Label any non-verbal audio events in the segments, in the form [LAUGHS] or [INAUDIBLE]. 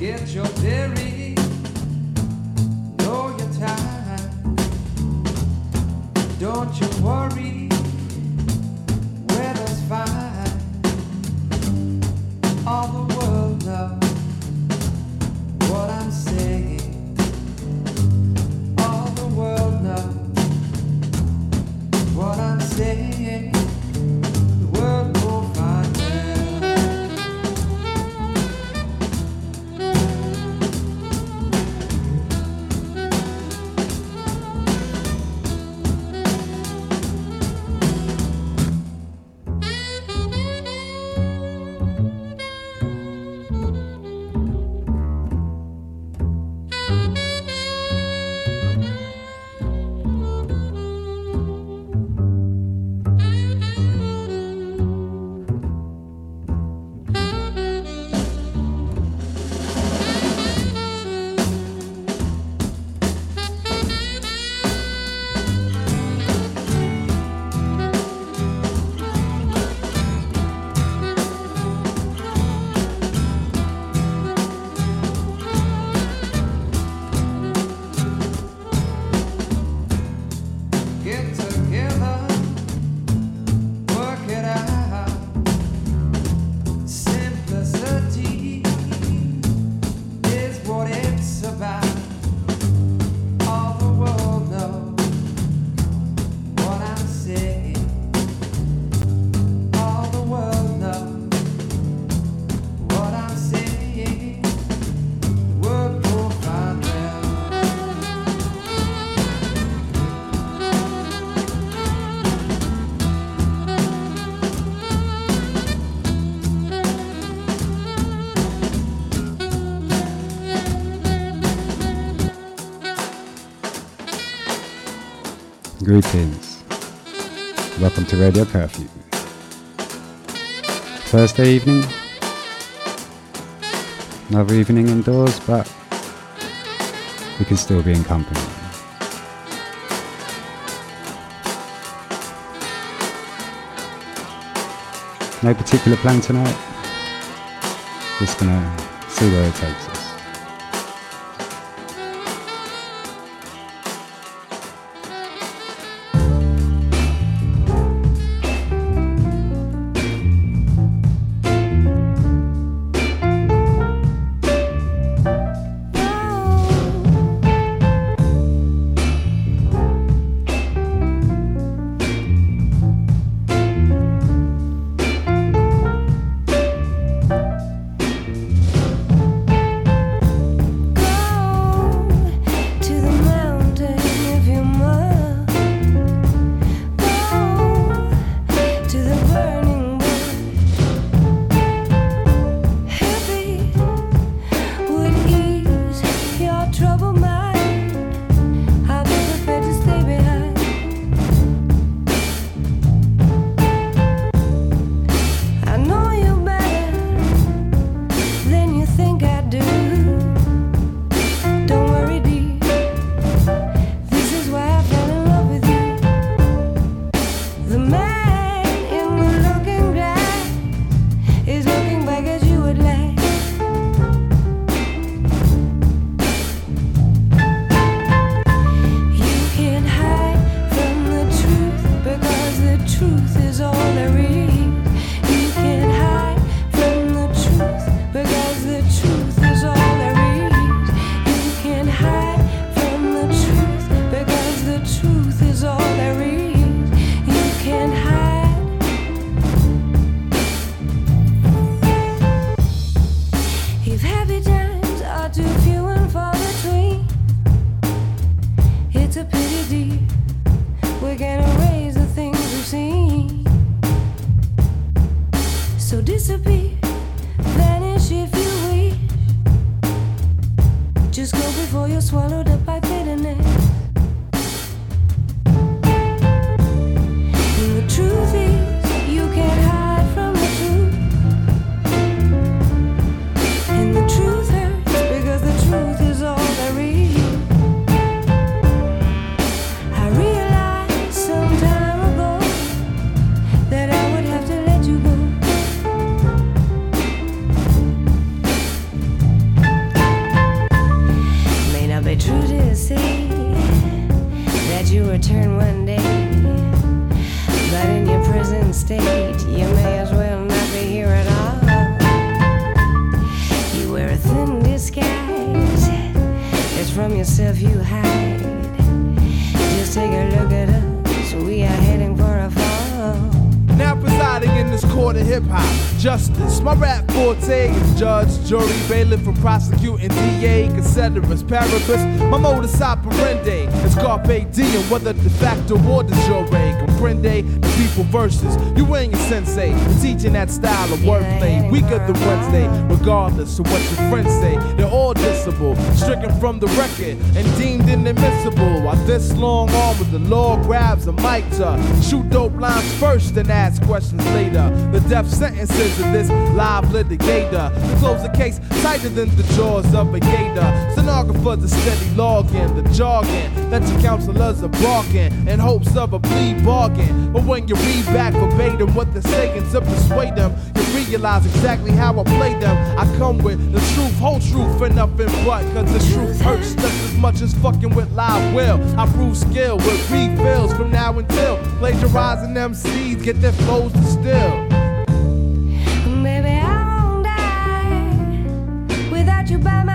get your dairy, know your time. Don't you worry. Greetings. Welcome to Radio Curfew. Thursday evening. Another evening indoors, but we can still be in company. No particular plan tonight. Just gonna see where it takes us. Weaker than Wednesday, regardless of what your friends say. They're all dissable, stricken from the record and deemed inadmissible. While this long arm with the law grabs a mic to shoot dope lines first and ask questions later. The death sentences of this live litigator. To close the case tighter than the jaws of a gator. Stenographers are steady logging the jargon that your counselors are barking in hopes of a plea bargain. But when you read back verbatim what they're saying to persuade them, realize exactly how I play them. I come with the truth, whole truth, and nothing but. Cause the truth hurts just as much as fucking with live will. I prove skill with refills from now until plagiarizing them seeds get their flows distilled. Baby, I won't die without you by my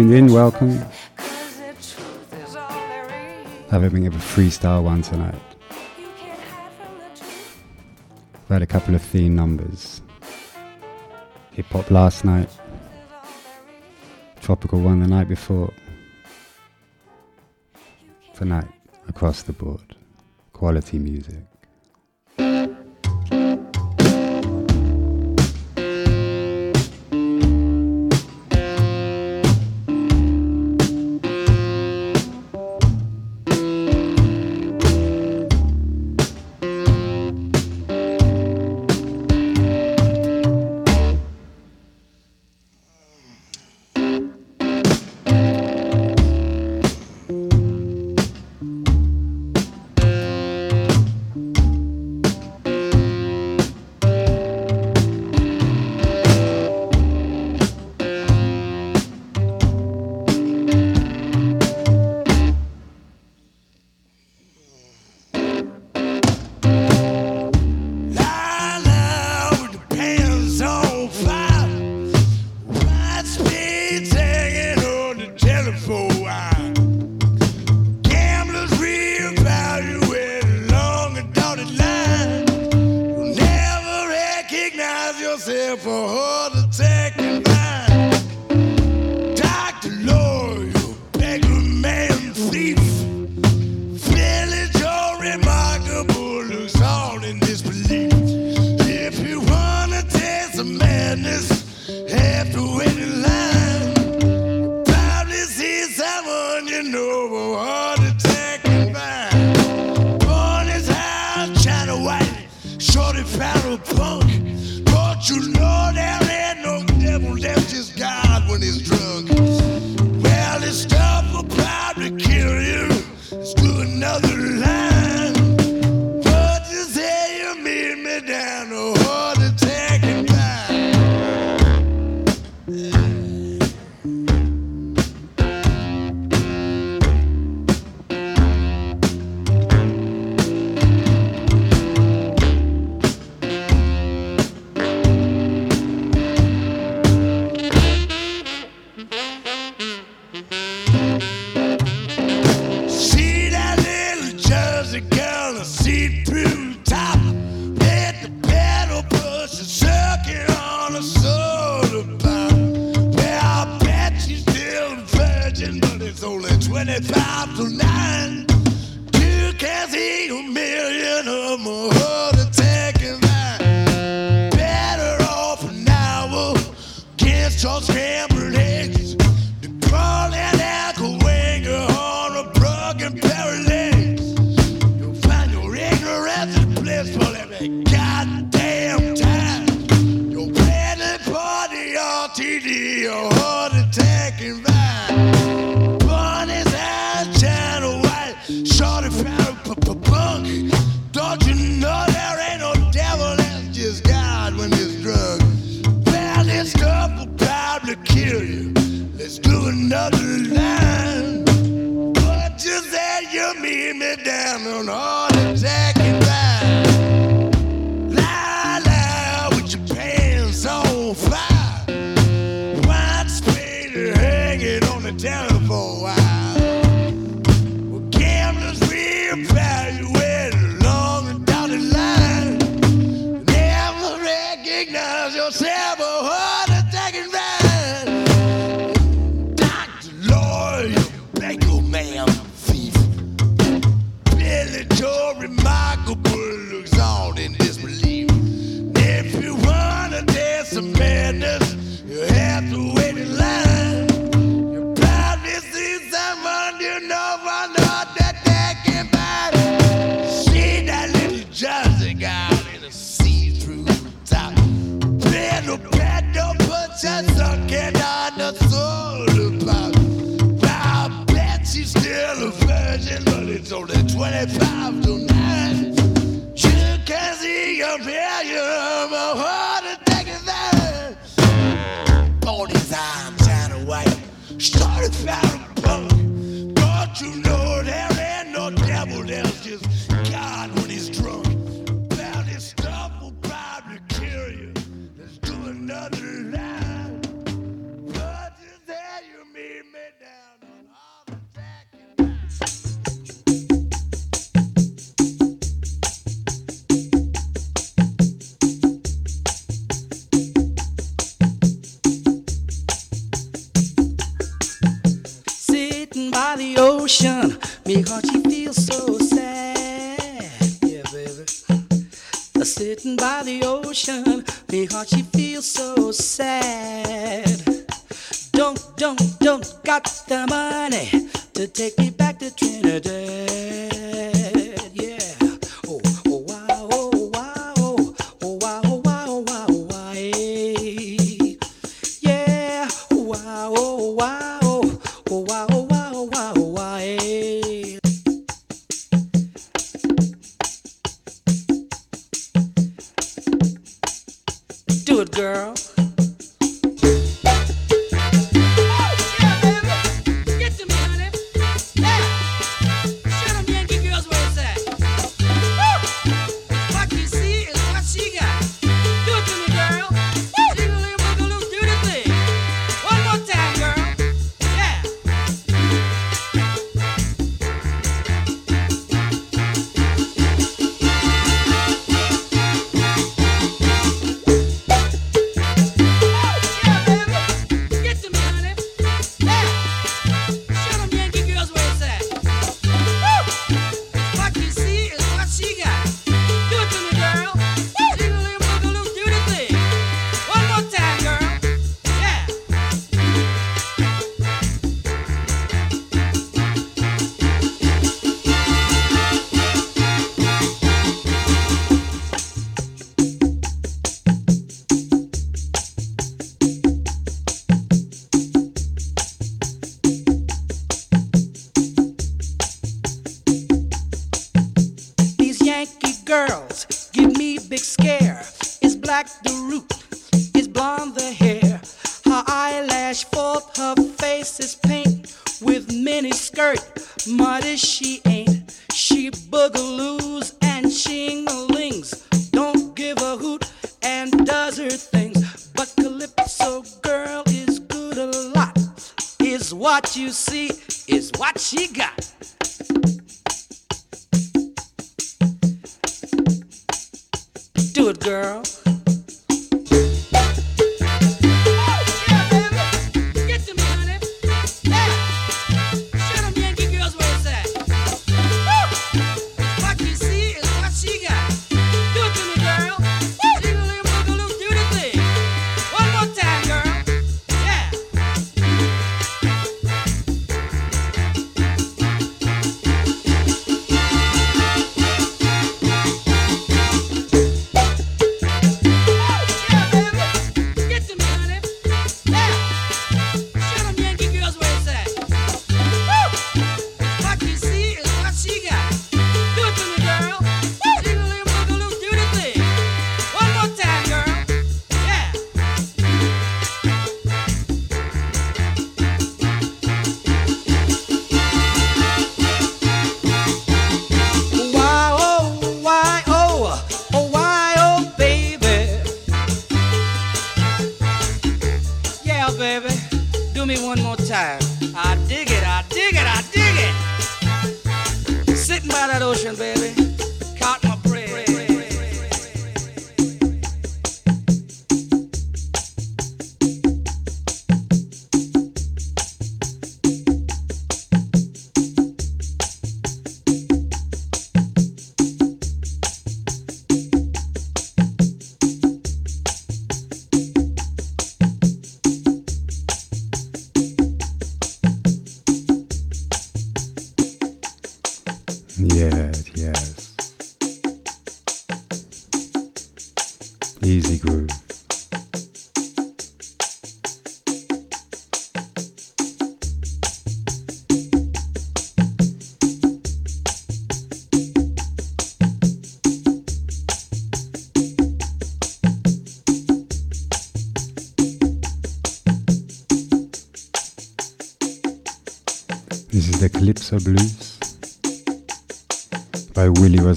tuned in, welcome. Have a bit of a freestyle one tonight. I've had a couple of theme numbers. Hip hop last night, tropical one the night before. Tonight, across the board, quality music.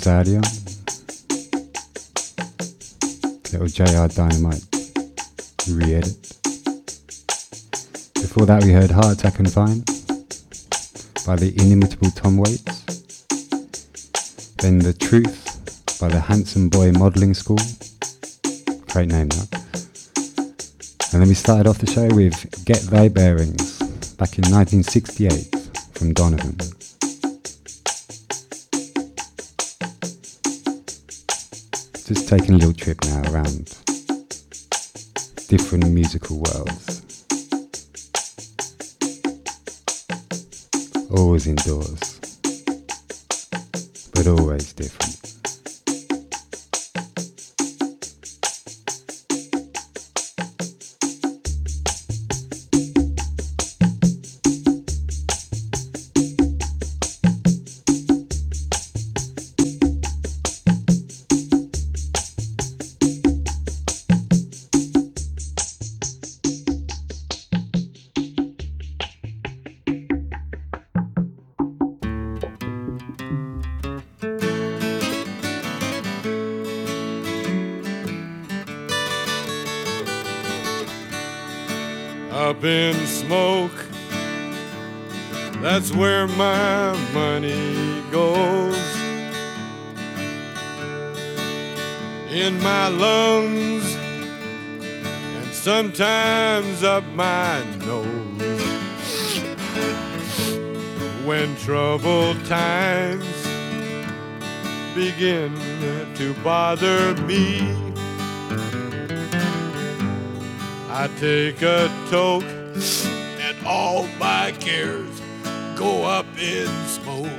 Willie Little JR Dynamite re-edit. Before that we heard Heart Attack and Vine by the inimitable Tom Waits. Then The Truth by the Handsome Boy Modelling School. Great name that. And then we started off the show with Get Thy Bearings back in 1968 from Donovan. Just taking a little trip now around different musical worlds. Always indoors, but always different. When troubled times begin to bother me. I take a toke and all my cares go up in smoke. [LAUGHS]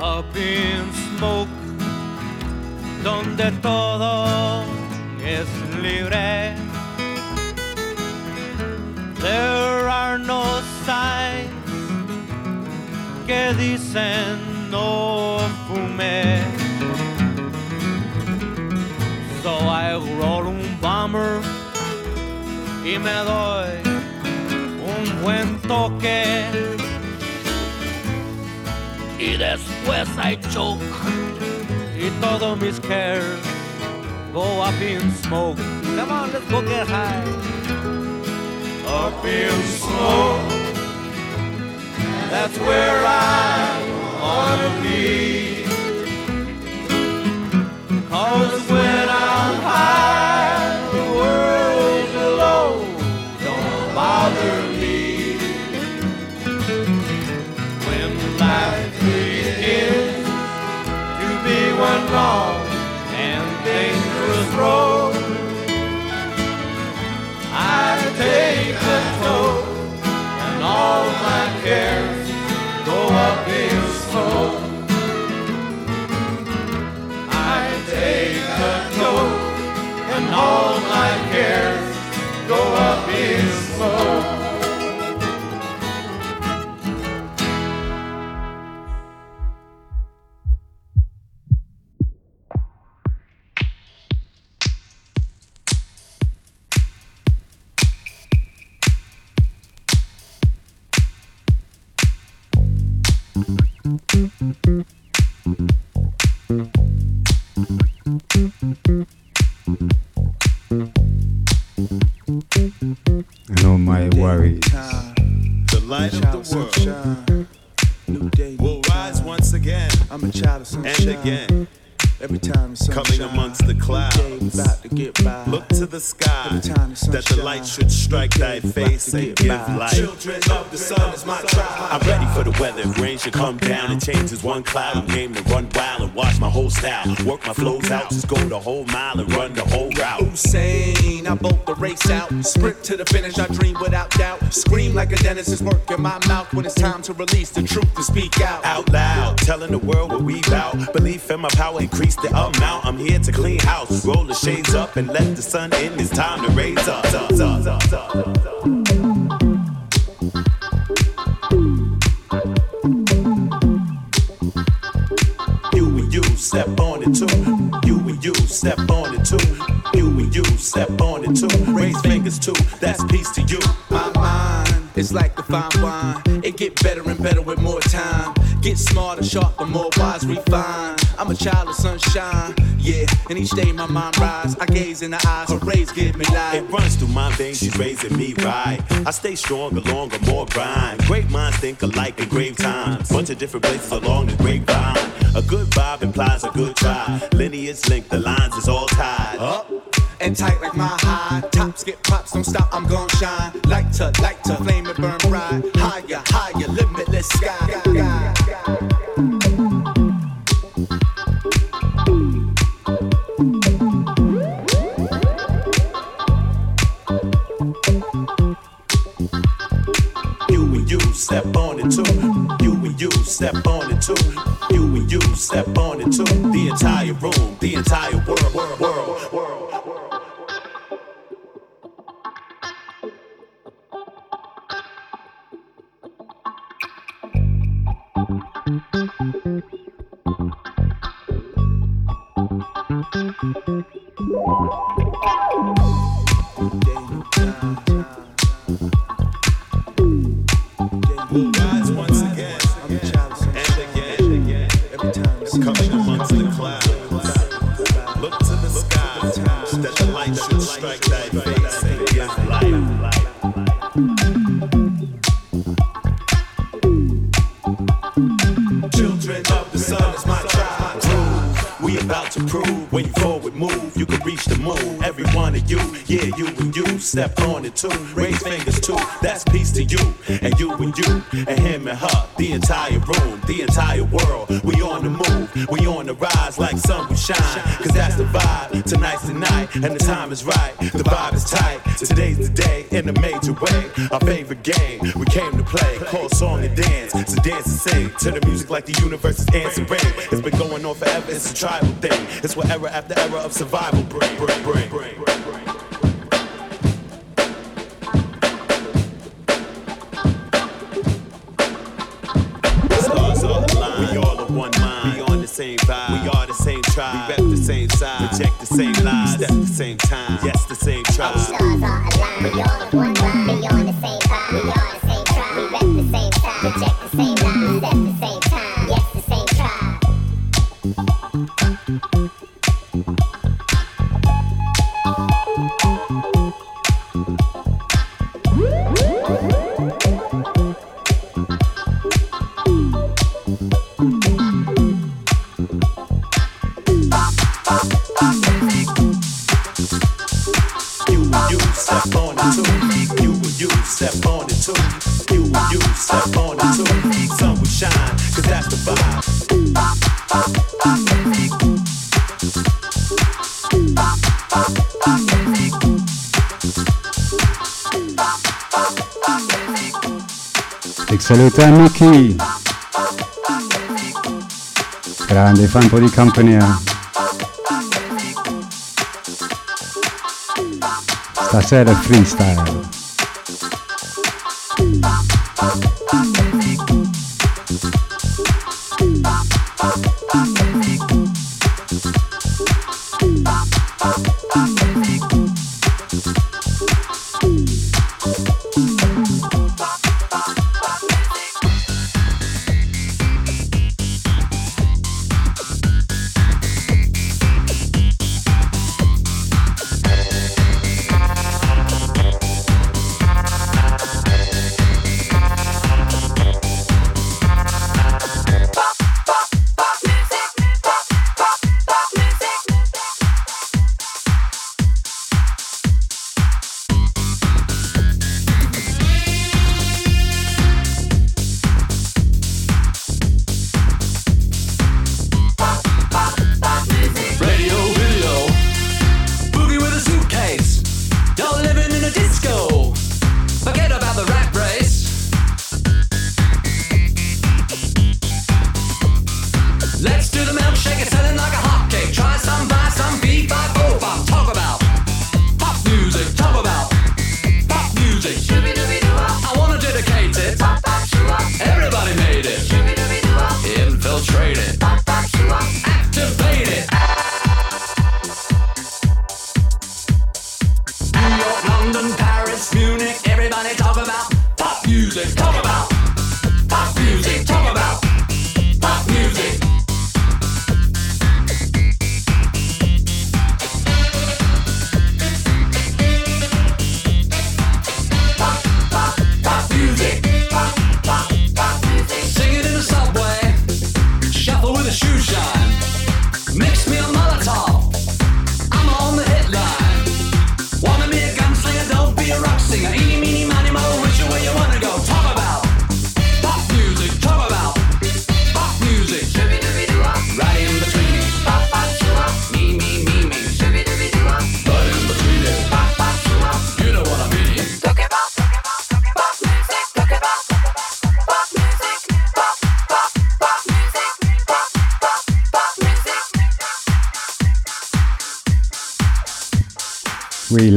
up in smoke, donde todo libre. There are no signs que dicen no fume. So I roll un bomber y me doy un buen toque y después I choke y todos mis cares go up in smoke. Come on, let's go get high. Up in smoke, that's where I wanna be. Cause when I'm high, the world below don't bother me. When life begins to be one long take and all my cares go up in smoke. I take and all my cares go again. Every time the sun Coming shine, amongst the clouds. about to get by. Look to the sky Every time the that the shine, light should strike thy face and give by. life. Children of the sun is my tribe. I'm ready for the weather. If rain should come down and change changes one cloud. I'm game to run wild and watch my whole style. Work my flows out, just go the whole mile and run the whole route. Usain, I bolt the race out. Sprint to the finish, I dream without doubt. Scream like a dentist is working my mouth when it's time to release the truth to speak out. out loud, telling the world what we bout. Belief in my power, increase the amount. I'm here to clean house, roll the shades up and let the sun in. It's time to raise up, up, up, up. Step on it too. You and you step on it too. You and you step on it too. Raise fingers too. That's peace to you. My mind is like the fine wine. It get better and better with more time. Get smarter, sharper, more wise, refined. I'm a child of sunshine, yeah. And each day my mind rise. I gaze in the eyes, her rays give me life. It runs through my veins, she's raising me right. I stay stronger, longer, more grind. Great minds think alike in grave times. Bunch of different places along the grapevine. A good vibe implies a good try. Lineage linked, the lines is all tied. up and tight like my high. Tops get props, don't stop, I'm gon' shine. Lighter, lighter, flame it burn bright. Higher, higher, limitless sky. Step on it too. You and you step on it too. You and you step on it too. The entire room, the entire world, world, world, world. world. You can reach the moon. Every one of you, yeah, you and you step on it too. Raise fingers too, that's peace to you. And you and you, and him and her, the entire room, the entire world. We on the move, we on the rise like sun we shine. Cause that's the vibe. Tonight's the night, and the time is right. The vibe is tight. Today's the day in a major way. Our favorite game, we came to play. Call song and dance. So dance and sing to the music like the universe is answering. It's been going on forever, it's a tribal thing. It's what era after era of survival Stars all aligned. We all of one mind. We on the same vibe. We are the same tribe. We rep the same side. Project the same lies. Step the same time. Yes, the same tribe. Stars are aligned. We all of one mind. Big salute a Mickey. Grande, fa un po' di compagnia. Stasera freestyle.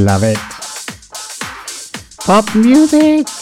Love it. Pop music.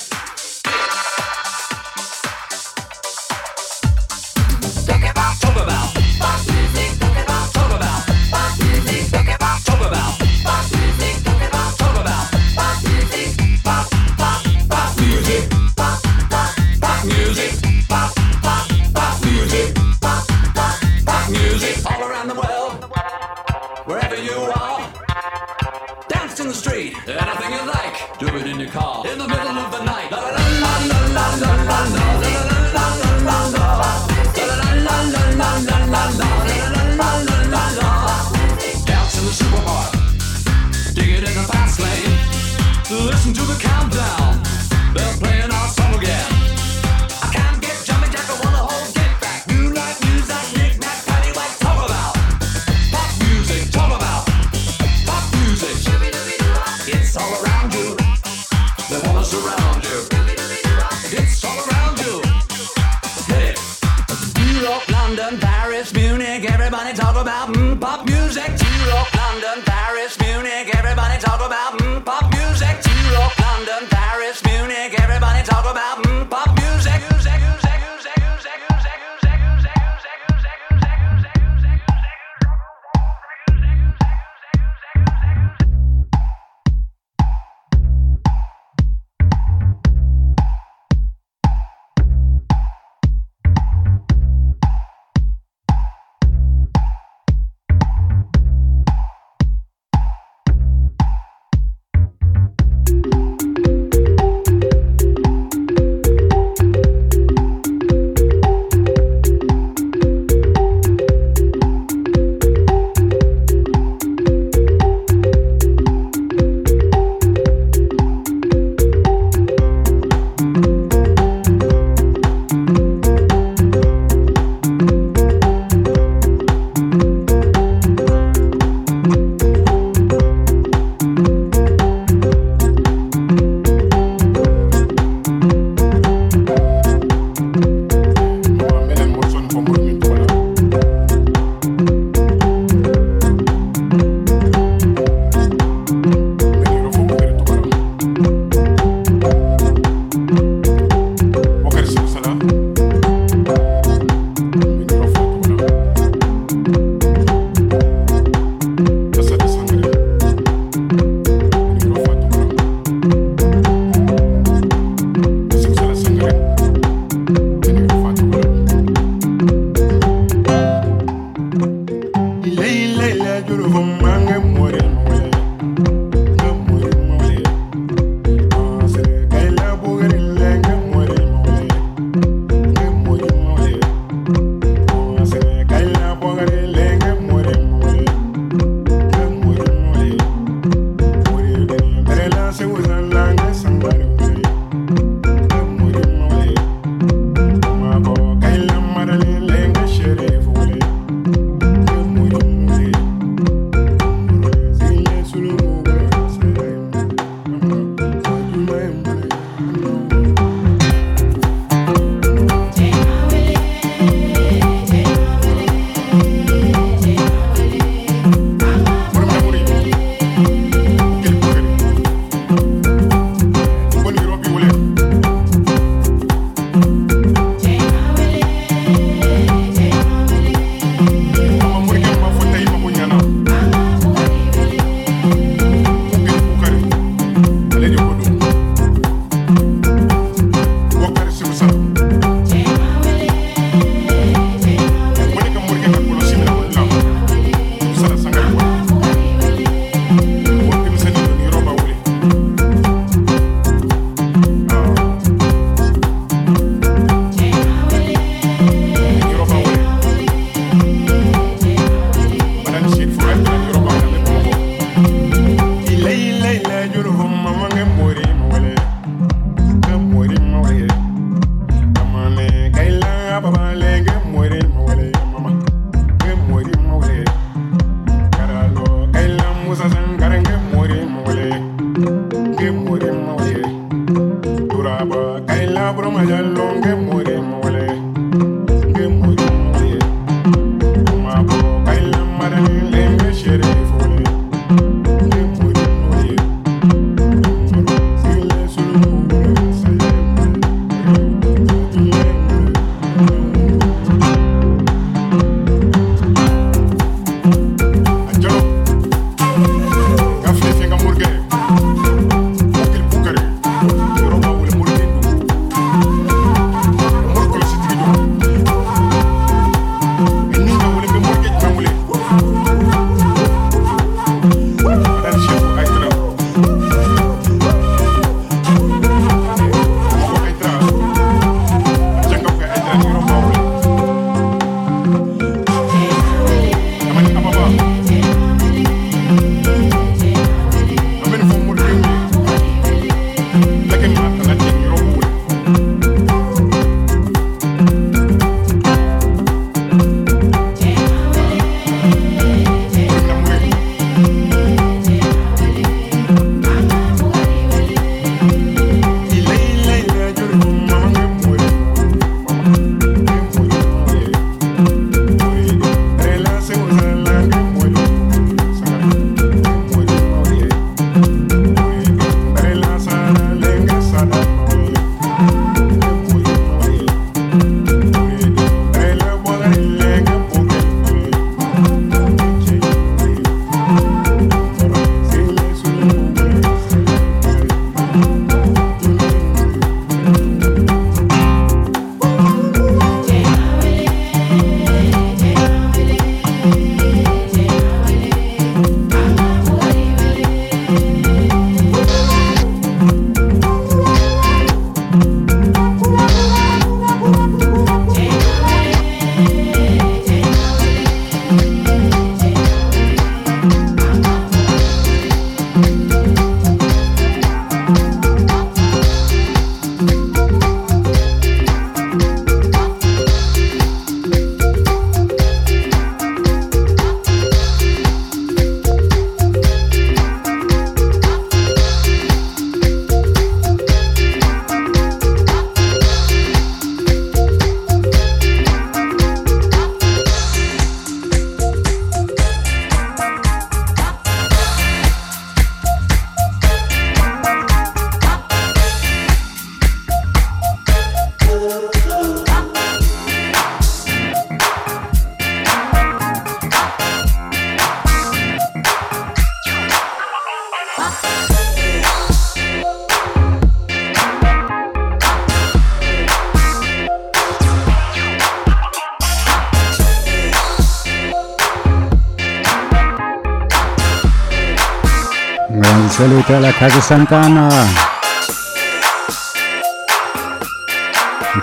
Salut alla la Kazakstan-kana.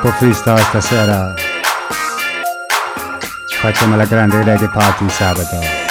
På freestyle stasera. Facciamo la grande idea party sabato.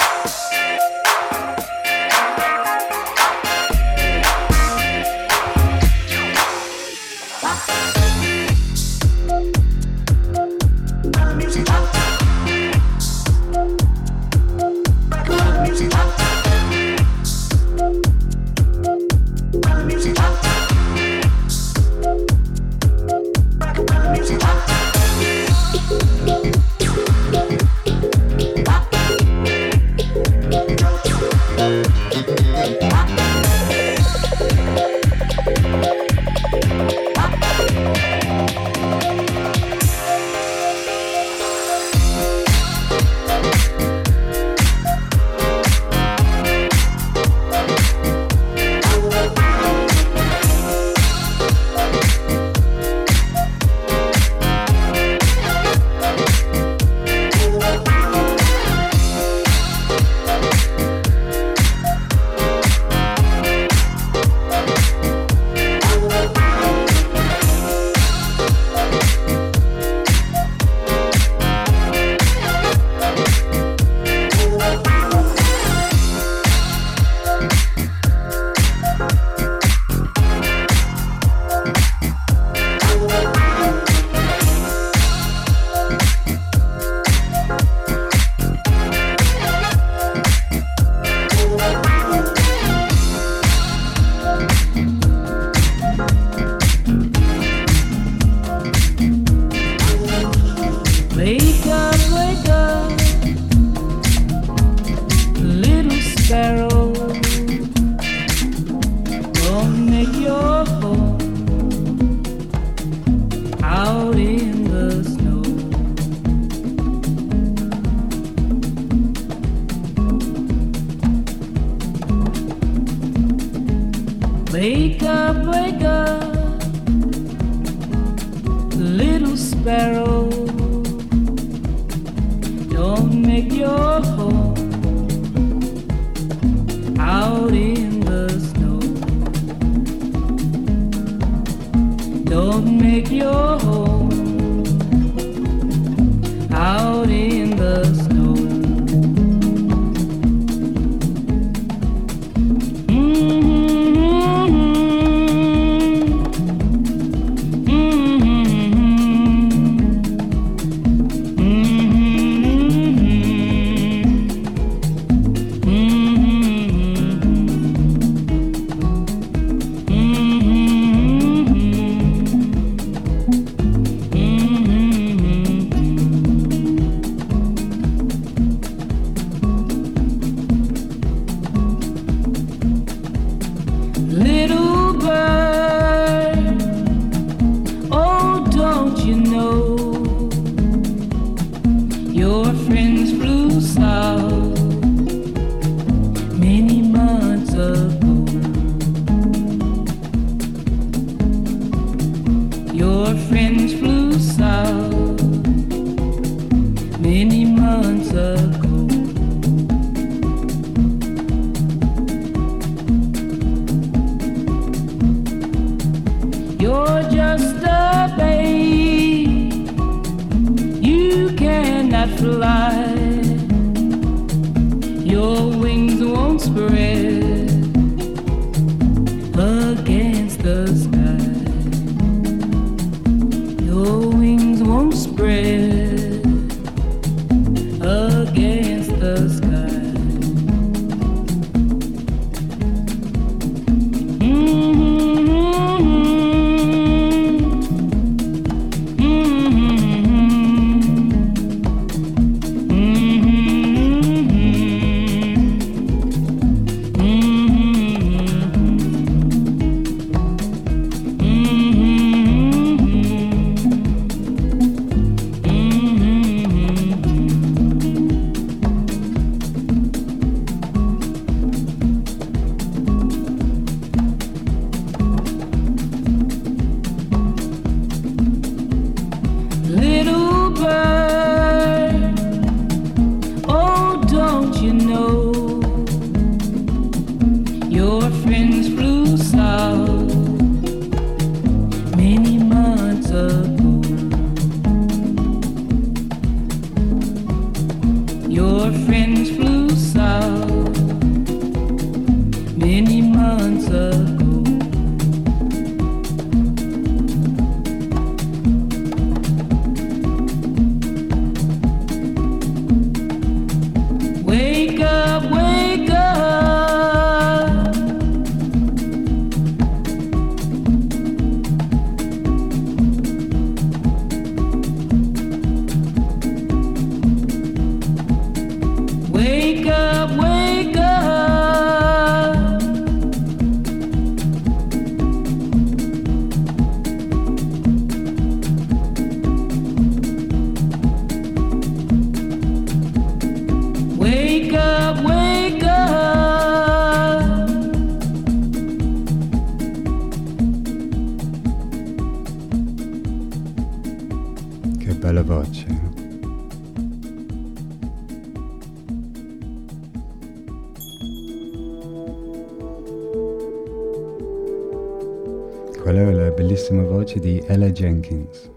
Ella Jenkins.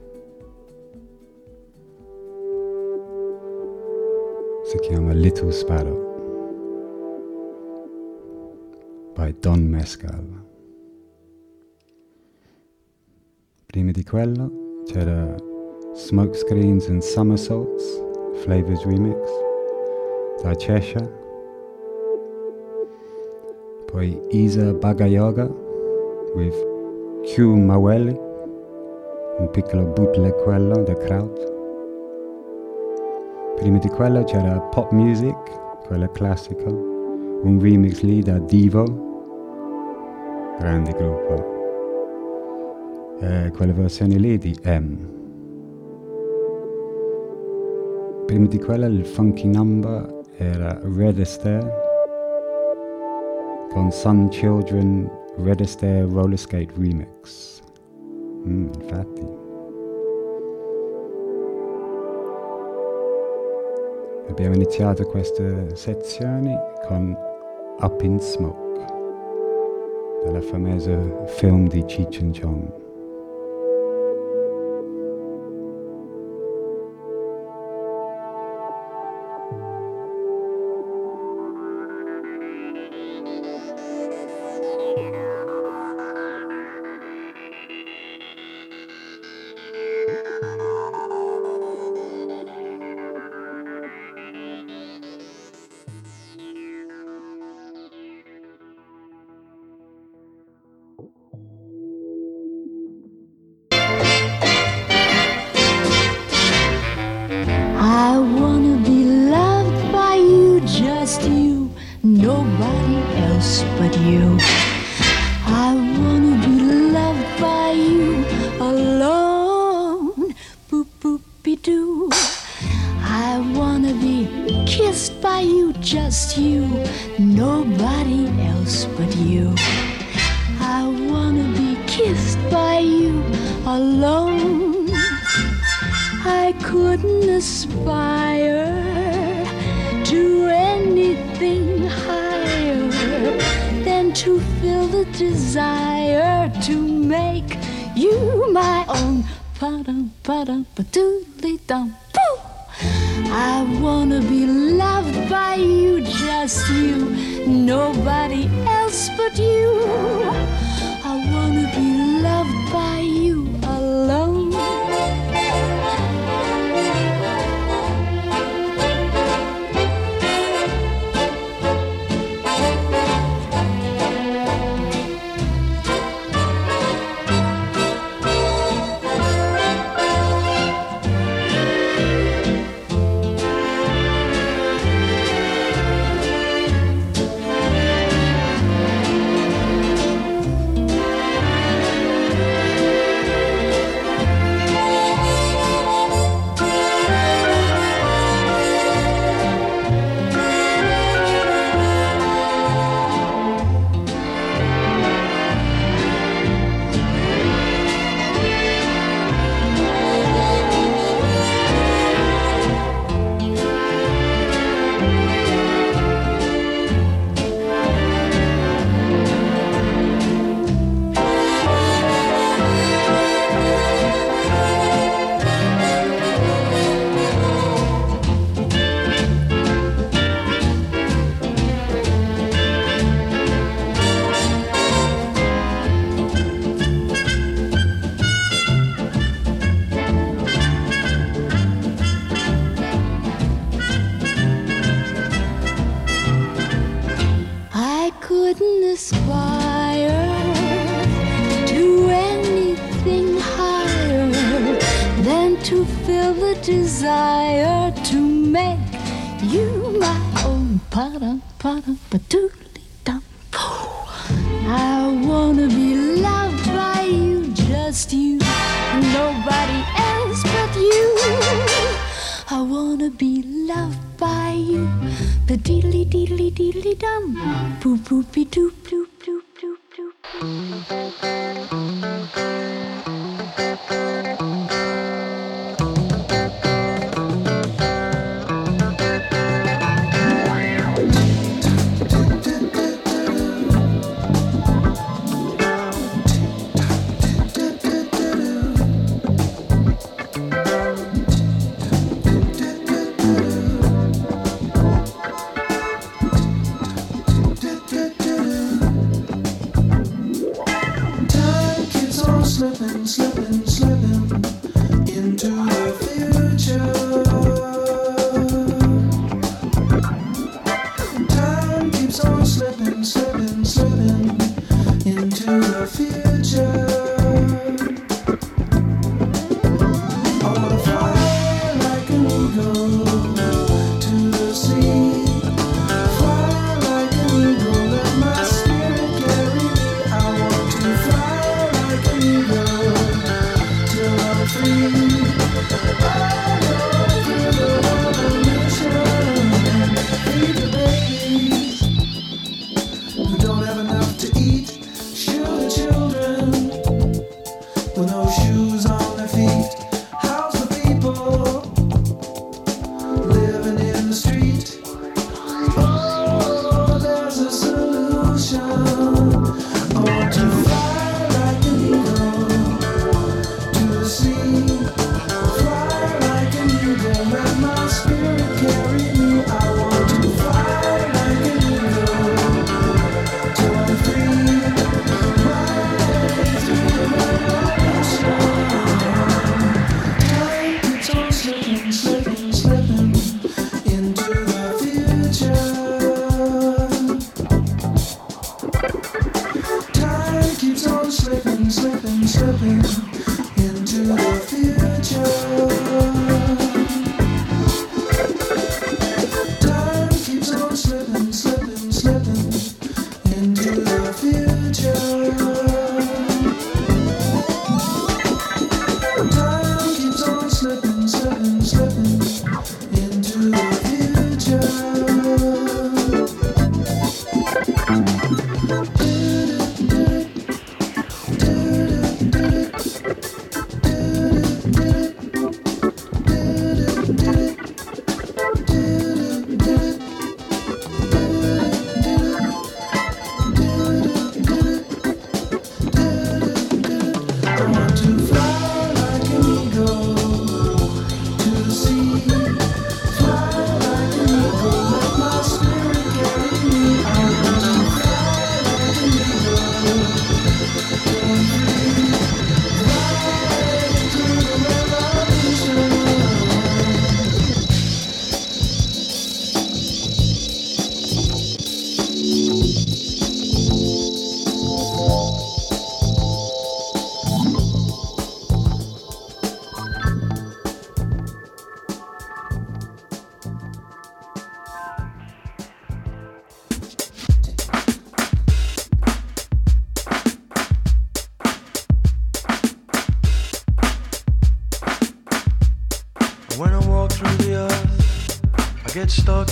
Si chiama Little Sparrow by Don Mescal. Prima di quello c'era Smokescreens and Somersaults, Flavors Remix, da Cheshire. Poi Issa Bagayogo with Q Maweli, piccolo bootleg quello da Kraut. Prima di quello c'era Pop Music, quella classica, un remix lì da Divo, grande gruppo. E quella versione lì di M. Prima di quella il funky number era Red Astaire con Sun Children Red Astaire Roller Skate Remix. Mm, infatti. Abbiamo iniziato queste sezioni con Up in Smoke, dalla famosa film di Cheech and Chong. Alone. I couldn't aspire to anything higher than to feel the desire to make you my own. Ba-dum, ba-dum, ba-doodly dum, boo. I wanna be loved by you, just you, nobody else but you. I wanna be loved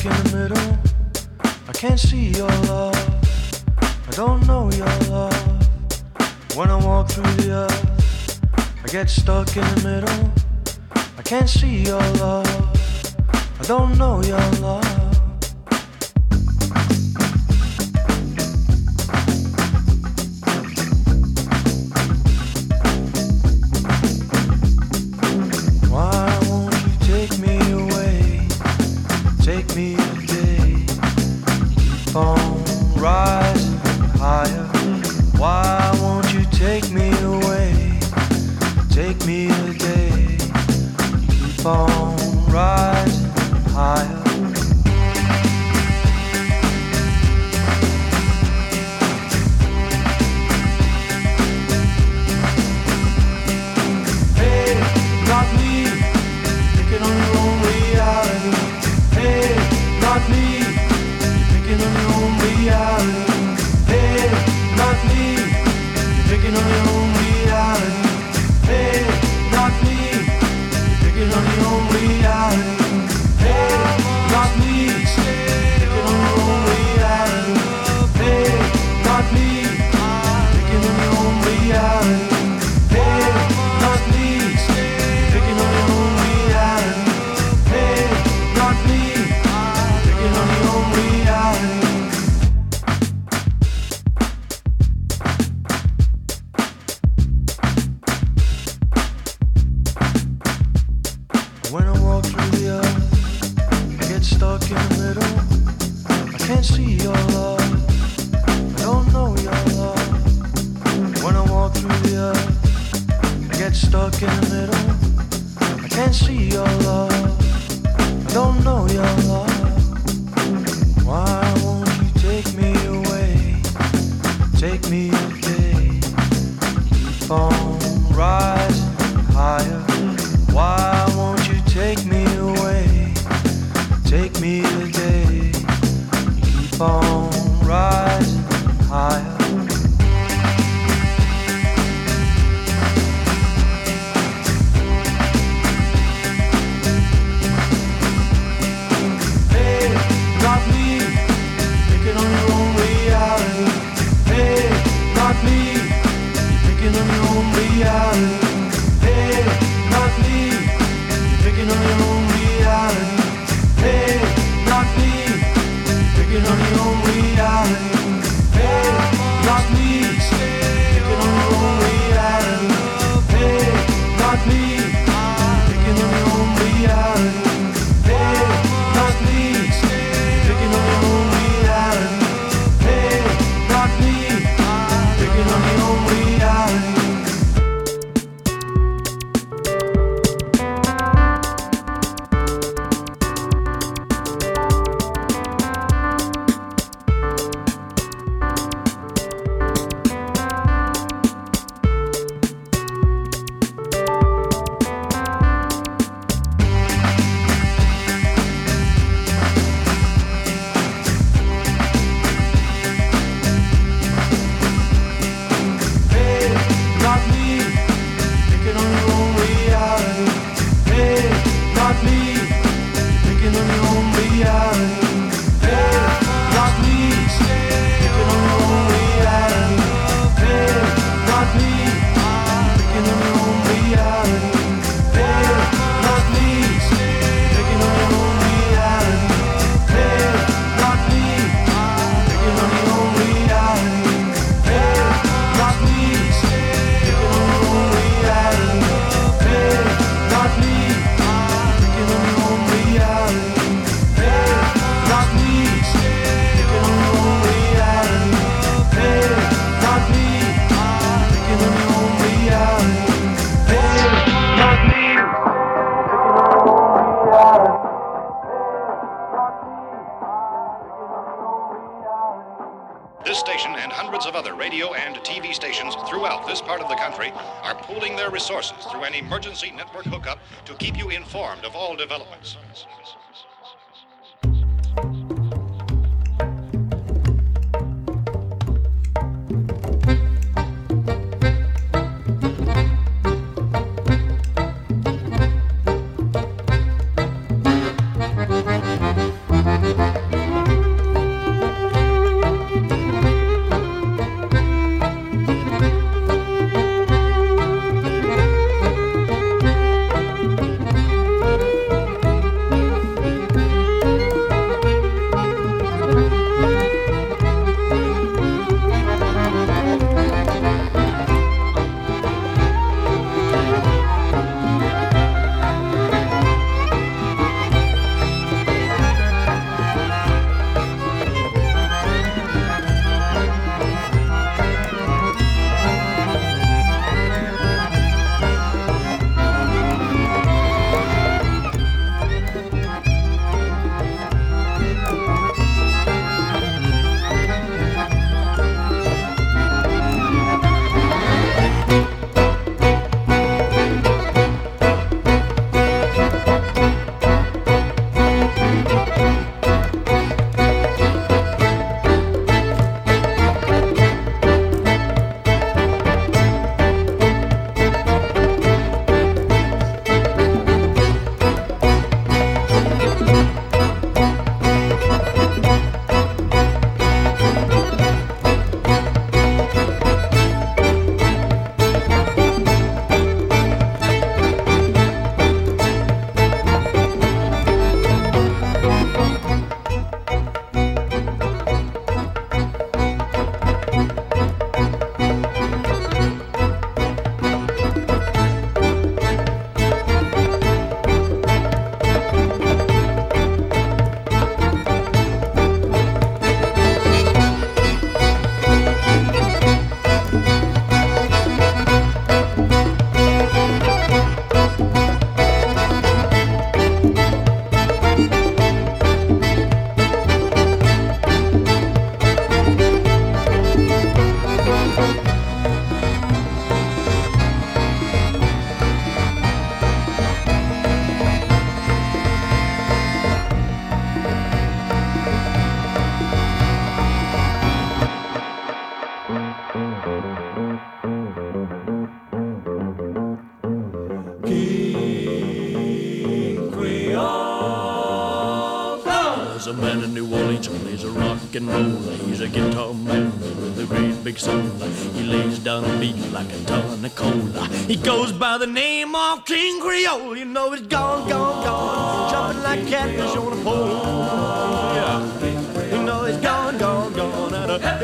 stuck in the middle. I can't see your love. I don't know your love. When I walk through the earth, I get stuck in the middle. I can't see your love.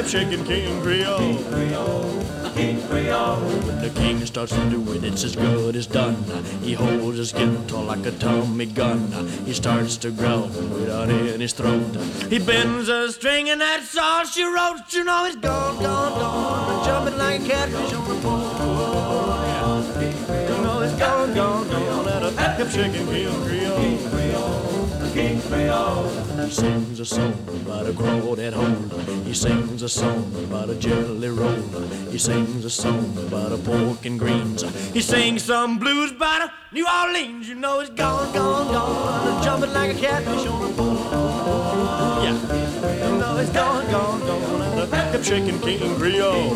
At a hip shaking King Creole. When the king starts to do it, it's as good as done. He holds his guitar like a Tommy gun. He starts to growl without in his throat. He bends a string and that's all she wrote. You know he's gone, gone, gone, jumping like a catfish on the pole. You know he's gone, gone, gone at a hip shaking King Creole. King Creole. He sings a song about a crawdad hole. He sings a song about a jelly roll. He sings a song about a pork and greens. He sings some blues about a New Orleans. You know it's gone, gone, gone. Jumping like a catfish on a pole. Yeah. You know it's gone, gone, gone. Hip shaking King Creole.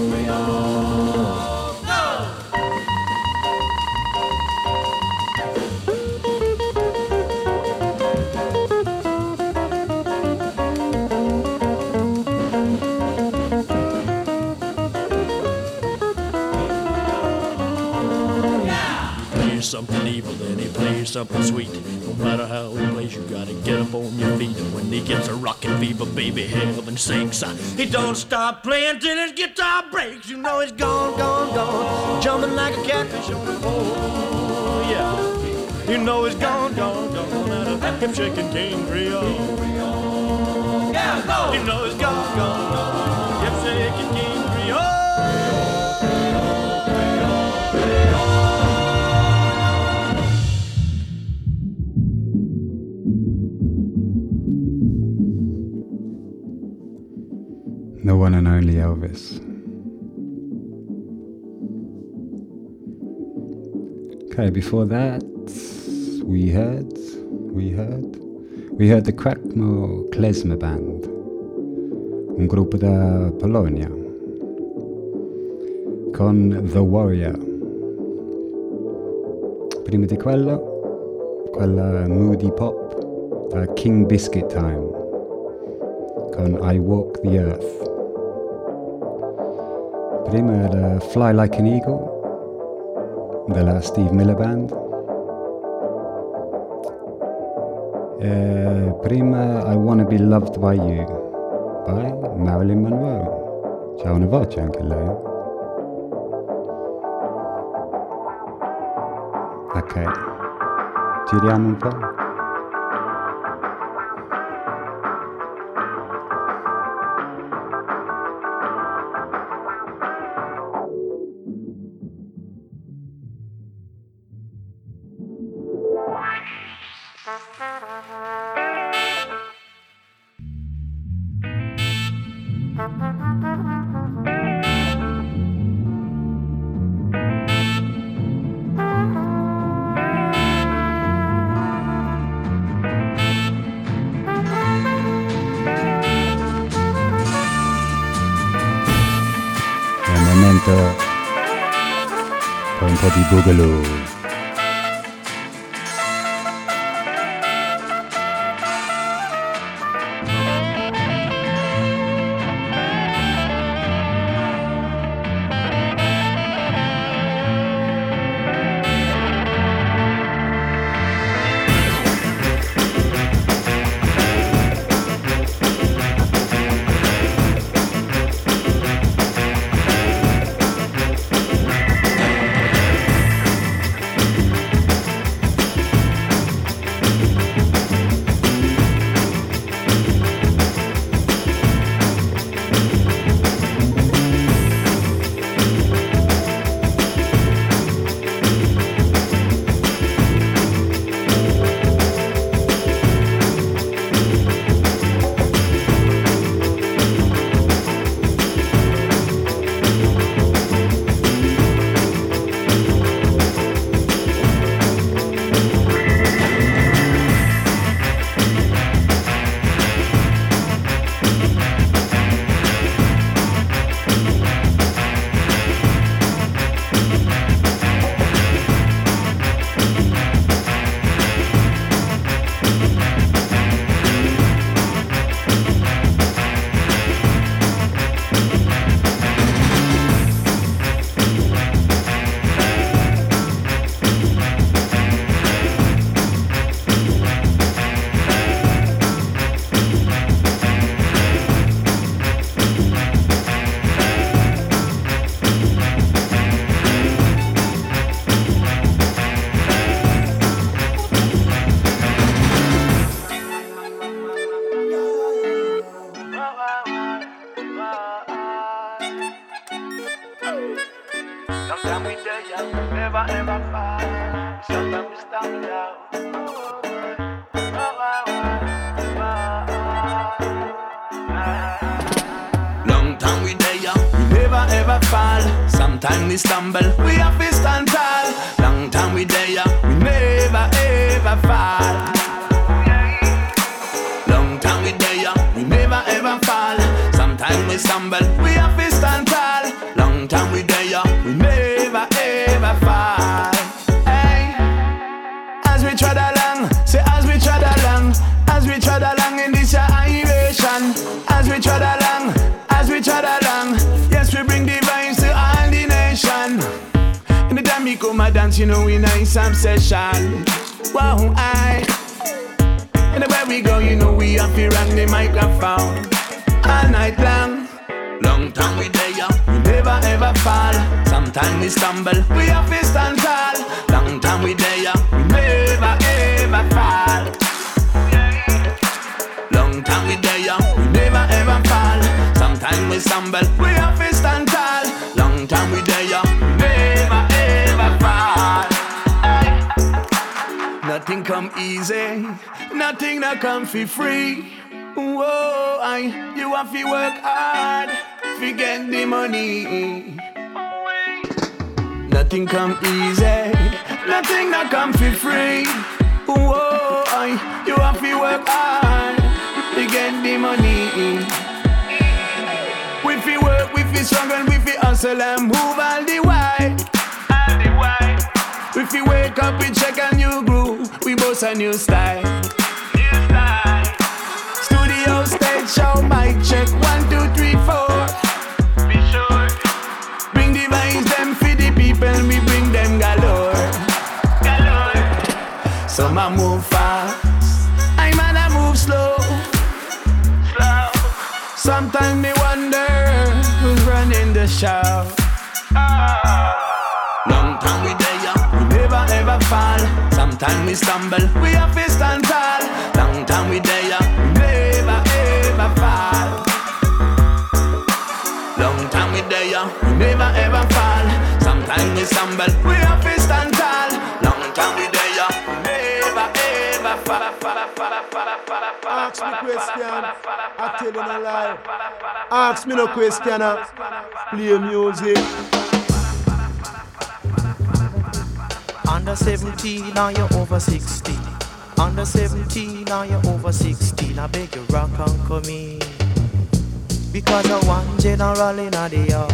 Something evil, then he plays something sweet. No matter how he plays, you gotta get up on your feet. And when he gets a rockin' fever, baby, heaven sinks. Uh, he don't stop playing till his guitar breaks. You know he's gone, gone, gone, jumping like a catfish on a pole. Yeah, you know he's gone, gone, gone at a hip shaking King Creole. Yeah, go. You know he's gone, gone, gone, The one and only Elvis. Okay, before that, we heard, we heard, we heard the Cracow Klezmer Band, un gruppo da Polonia, con The Warrior. Prima di quello, quella moody pop da King Biscuit Time, con I Walk the Earth. Prima era Fly Like an Eagle della Steve Miller Band. E prima I Wanna Be Loved by You by Marilyn Monroe. C'ha una voce anche lei. Ok, giriamo un po'. Sometimes we stumble, we have to stand tall. Long time we there, we never ever fall. Long time we there, we never ever fall. Sometimes we stumble, we dance, you know we nice obsession. Wow, I. Anywhere we go, you know we have to rock the microphone all night long. Long time we there, yeah. we never ever fall. Sometimes we stumble, we have to stand tall. Long time we there, yeah. we never ever fall. Long time we there, yeah. we never ever fall. Sometimes we stumble, come easy, nothing not come for free. Whoa, I, you have to work hard to get the money. Nothing come easy, nothing not come for free. Whoa, I, you have to work hard to get the money. We fi work, we fi struggle, we fi hustle and move all the way. Way. We wake up, we check a new groove, we boast a new style. New style. Studio stage show, mic check one, two, three, four. Be sure. Bring the vibes them for the people, we bring them galore. Galore. Some a move fast, I man a move slow. Slow. Sometimes me wonder who's running the show. Sometimes we stumble, we have to stand tall. Long time we there, never ever fall. Long time we there, never ever fall. Sometimes we stumble, we have to stand tall. Long time we there, never ever fall. Ask me question, I tell you no lie. Ask me no question, play music. Under 17, now you're over 16. Under 17, now you're over 16. I beg you, rock and come in. Because I one general in the yard.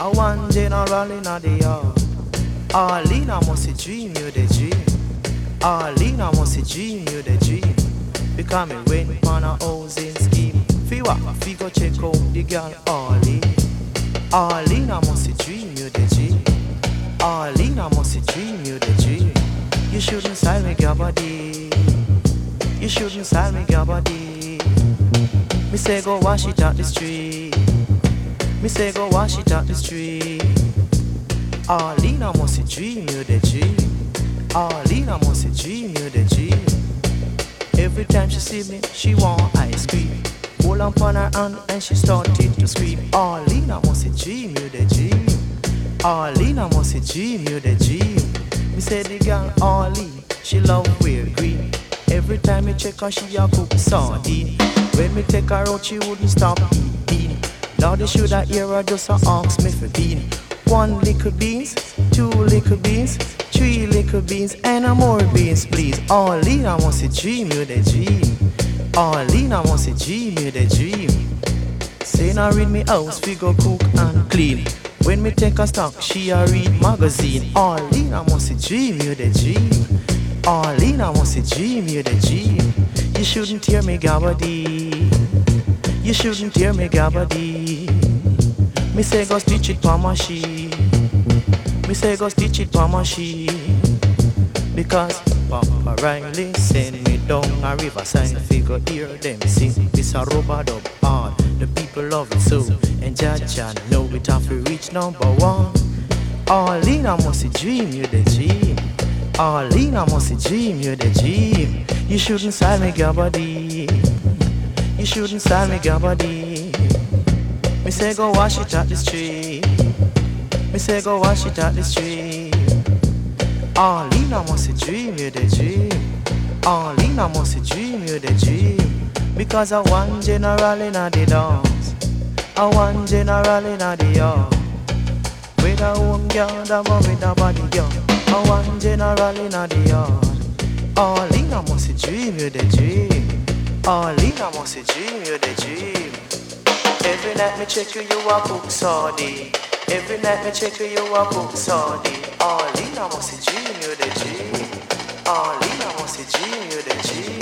I one general in the uh. yard. Arlene, must dream you the dream. Arlene, must dream you the dream. Because me went on a housing scheme. Fi walk, fi go check out the girl Arlene. Arlene, must dream you the dream. Arlene, I must dream you the dream. You shouldn't sell me your body. You shouldn't sell me your body. Me say go wash it out the street. Me say go wash it out the street. Arlene, I must dream you the dream. Arlene, I must dream you the dream. Every time she see me, she want ice cream. Hold on on her hand and she started to scream. Arlene, I must dream you the dream. Arlene, I must dream you the dream. Me say the girl Arlene, she love wear green. Every time me check her, she a cook sardine. When me take her out, she wouldn't stop eating. Now they should have hear her just a ask me for bean. One little beans, two little beans, three little beans, and a more beans, please. Arlene, I want to dream you the dream. Arlene, I want to dream you the dream. Say now read me house, we go cook and clean. When me take a stock, she a read magazine. Arlene, I must dream you the dream. Arlene, I must dream you the dream. You shouldn't tear me gabody. You shouldn't tear me gabody. Me say go stitch it my sheet. Me say go stitch it my sheet. Because Papa Riley send me down a riverside figure hear them sing this a rubber dub hard the people love it so and Jaja know it have to reach number one. Arlene I must dream you the dream. Arlene I must dream you the dream. You shouldn't sell me body you shouldn't sell me body me say go wash it at the street. Me say go wash it at the street. En ligne, moi c'est dream, you the dream. En ligne, moi c'est dream, you the dream. Because I one general in the dance. I one general in the yard. With a home girl, that one with a body girl. I one general in the yard. En ligne, moi c'est dream, you the dream. En ligne, moi c'est dream, you the dream. Every night me check you, you a book sorry. Every night me check you, you a book sorry. All in a must dream, you the dream. All in a must dream, you the dream.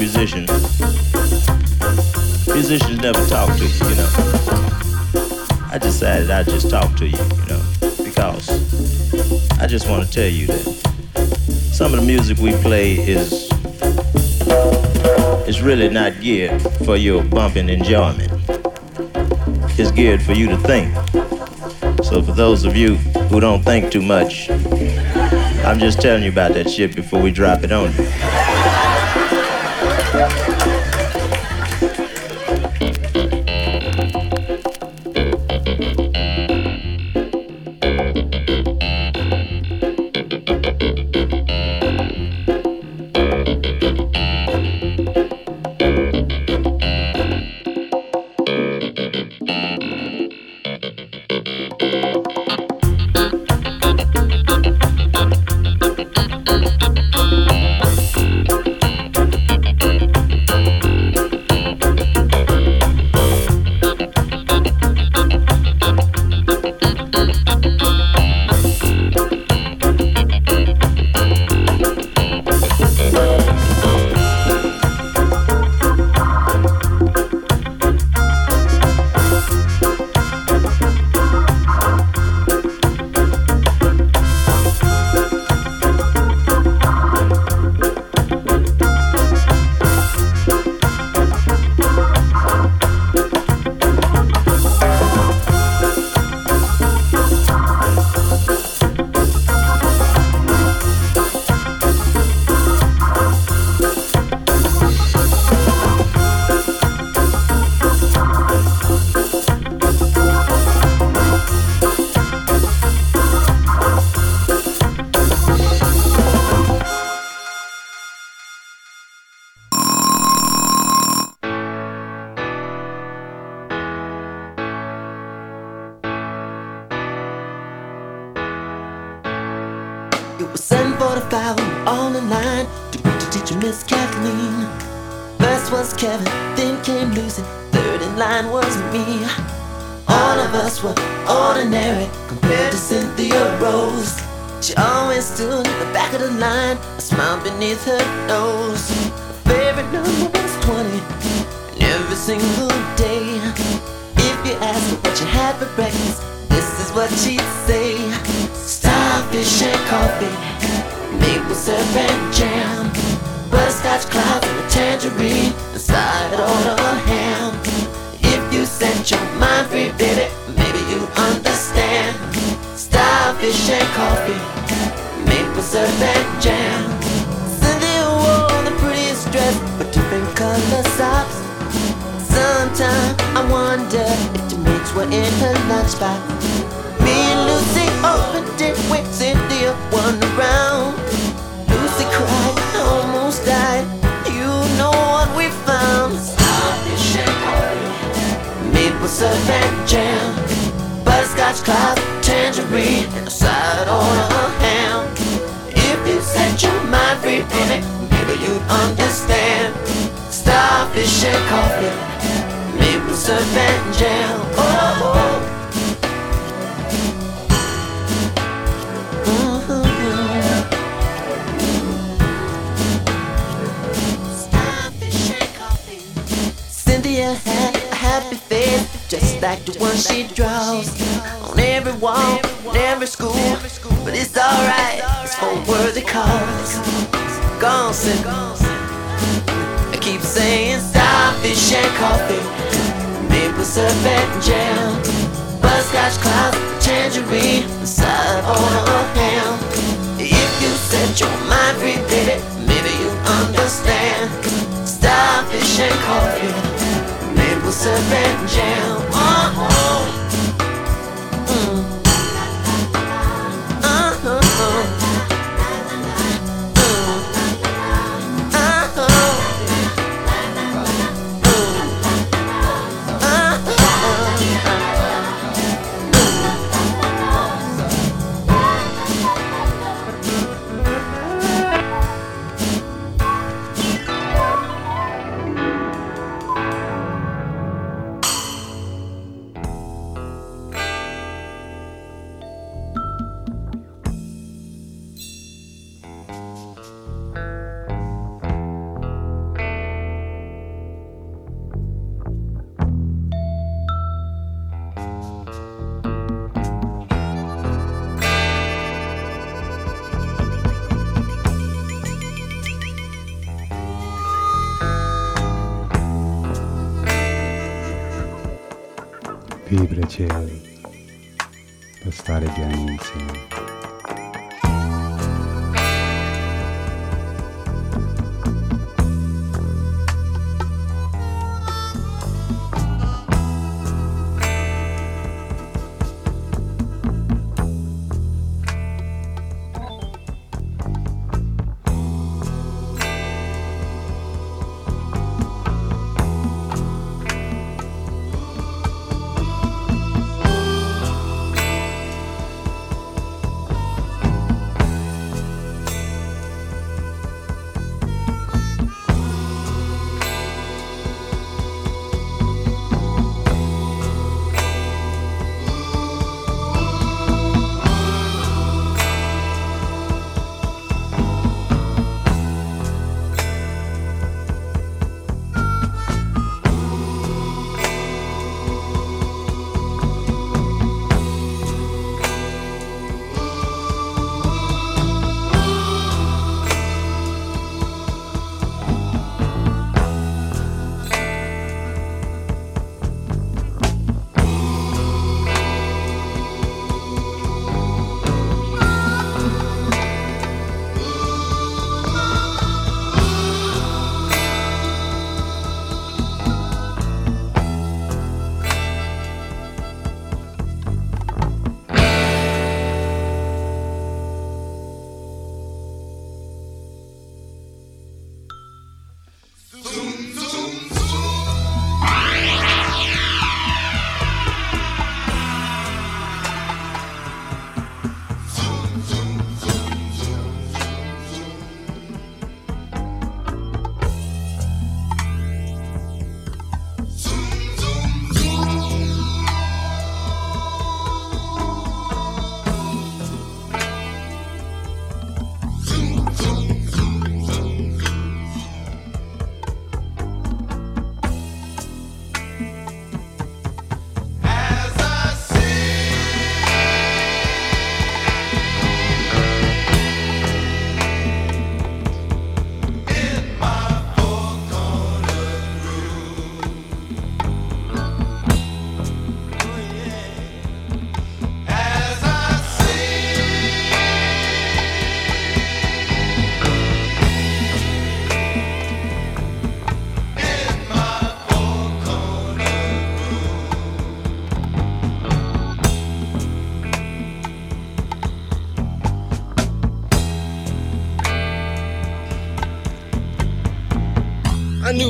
Musician, musicians never talk to you, you know. I decided I'd just talk to you, you know, because I just want to tell you that some of the music we play is is really not geared for your bumping enjoyment. It's geared for you to think. So for those of you who don't think too much, I'm just telling you about that shit before we drop it on you.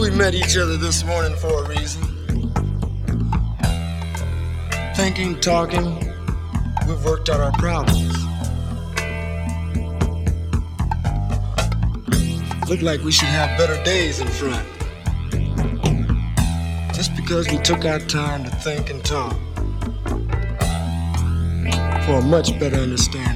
We met each other this morning for a reason. Thinking, talking, we've worked out our problems. Look like we should have better days in front. Just because we took our time to think and talk for a much better understanding.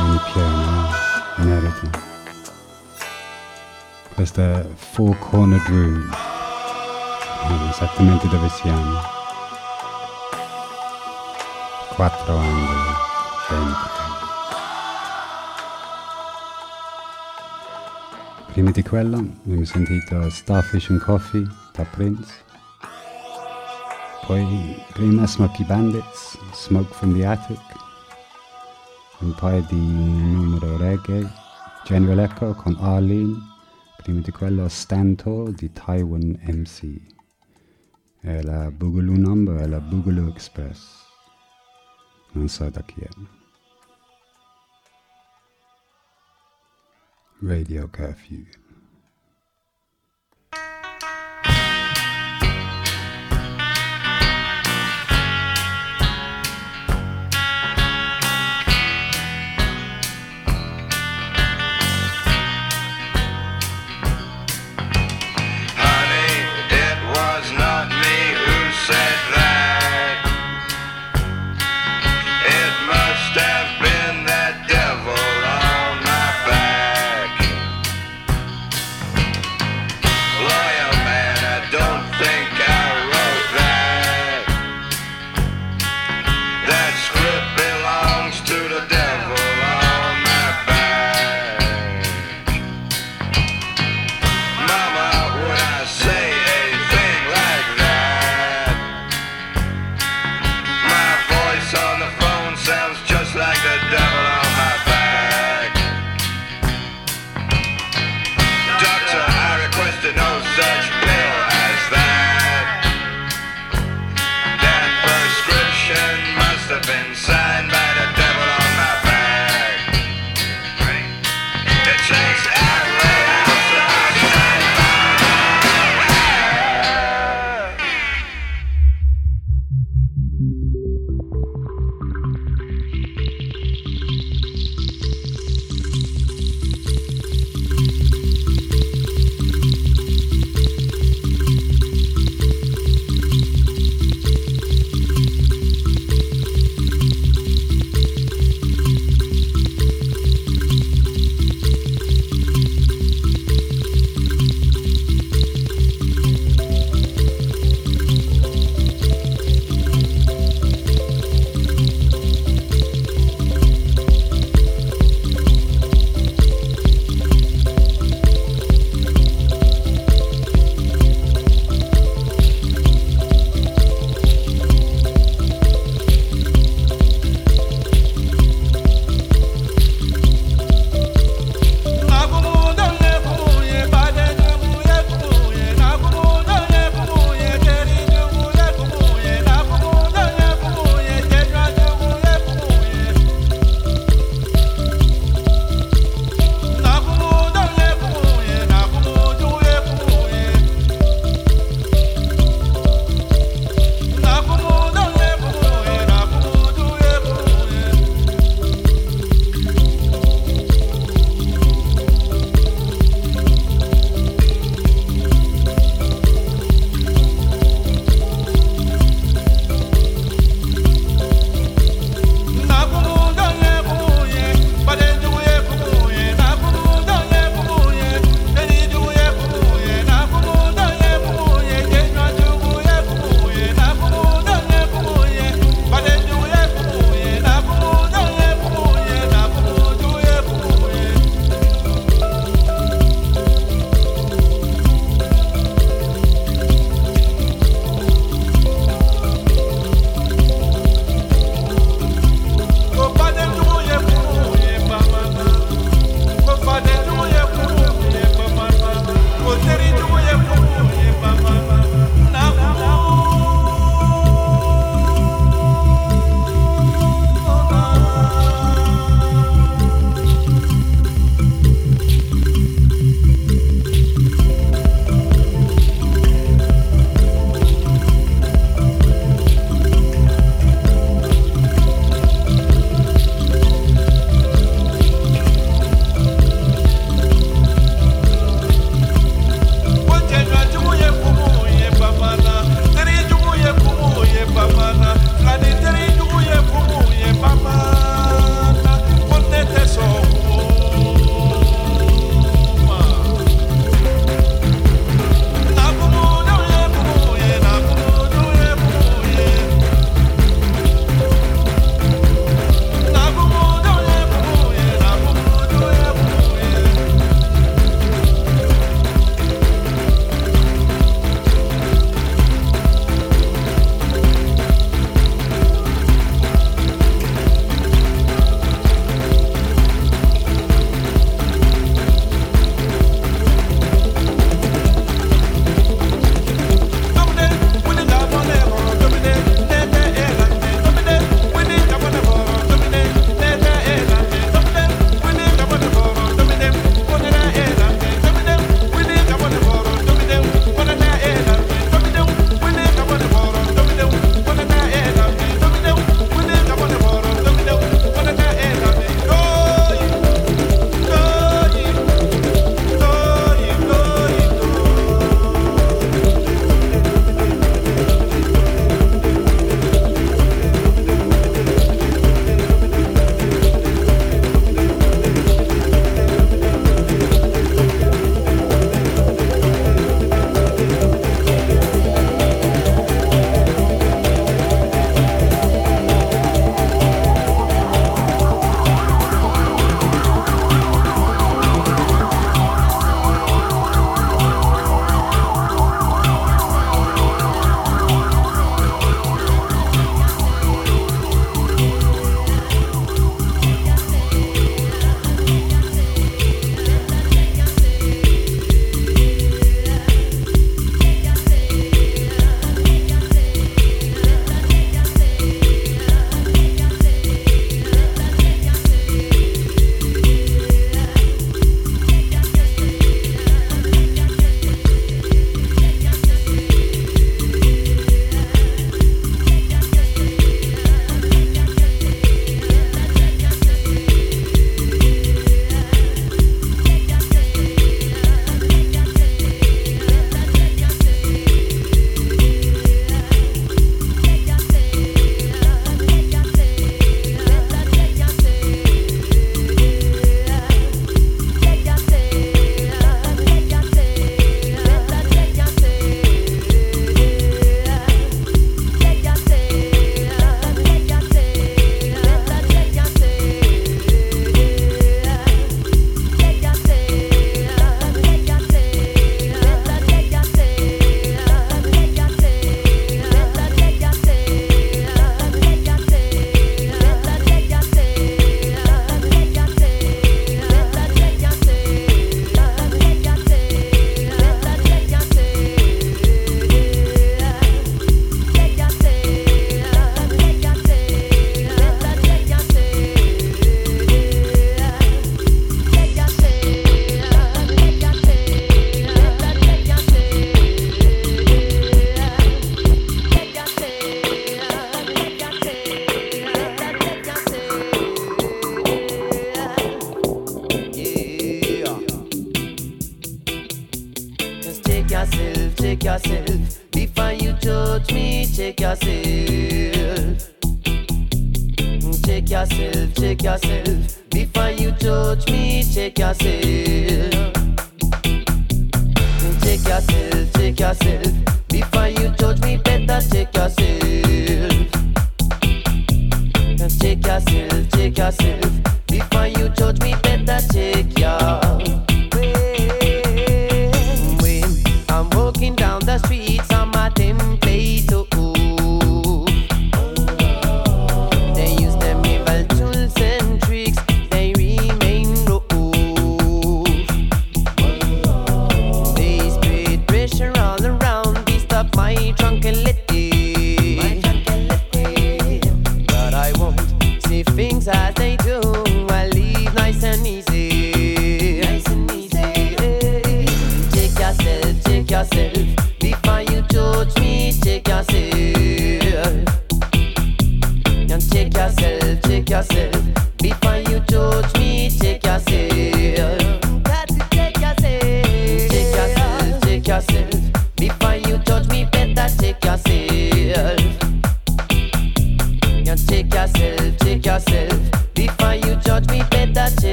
Versione piena, inedita. Questa è Four Cornered Room. Esattamente dove siamo. Quattro angoli. Dentro. Prima di quello abbiamo sentito Starfish and Coffee da Prince. Poi prima Smoky Bandits, Smoke from the Attic. Un paio di numero reggae, General Echo con Arlene, prima di quello Stanto di Taiwan MC. E la Boogaloo Number è la Boogaloo Express. Non so da chi è. Radio curfew.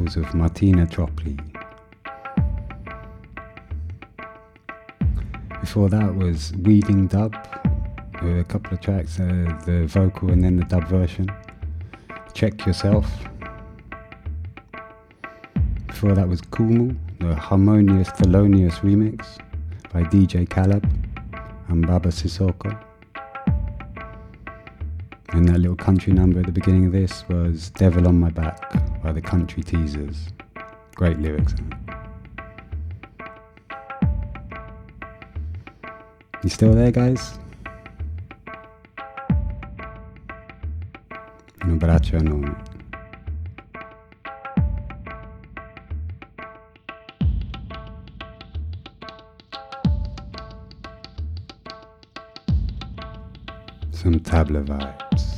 vocals of Martina Topley. Before that was Weeding Dub, a couple of tracks, uh, the vocal and then the dub version. Check Yourself. Before that was Kumu, the Harmonious Thelonious remix by DJ Caleb and Baba Sissoko. And that little country number at the beginning of this was Devil on My Back by the Country Teasers. Great lyrics. You still there, guys? Un abbraccio. Some tabla vibes.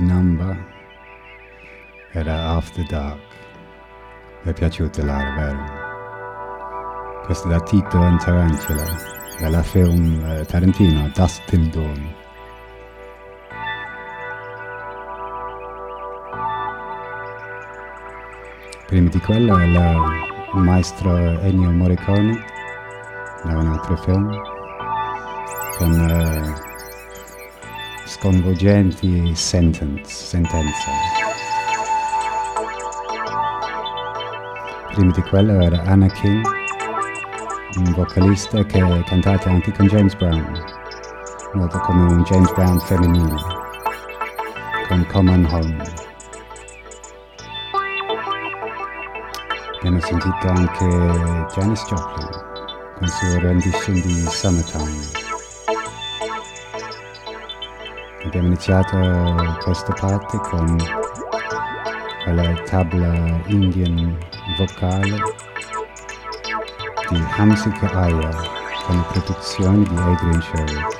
vecchi number era After Dark. Mi è piaciuta là, vero? Questo da Tito in Tarantula, dalla film eh, Tarantino, Dust Till Dawn. Prima di quello era il maestro Ennio Morricone, da un altro film, con eh, sconvolgenti sentence, sentenze. Prima di quello era Anna King, un vocalista che cantate anche con James Brown, noto come un James Brown femminile, con Common Home. Abbiamo sentito anche Janis Joplin con il suo rendition di Summertime. Abbiamo iniziato questa parte con la tabla indian vocale di Hamsika Aya con la produzione di Adrian Sherwood.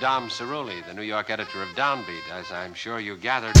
Dom Cerulli, the New York editor of Downbeat, as I'm sure you gathered.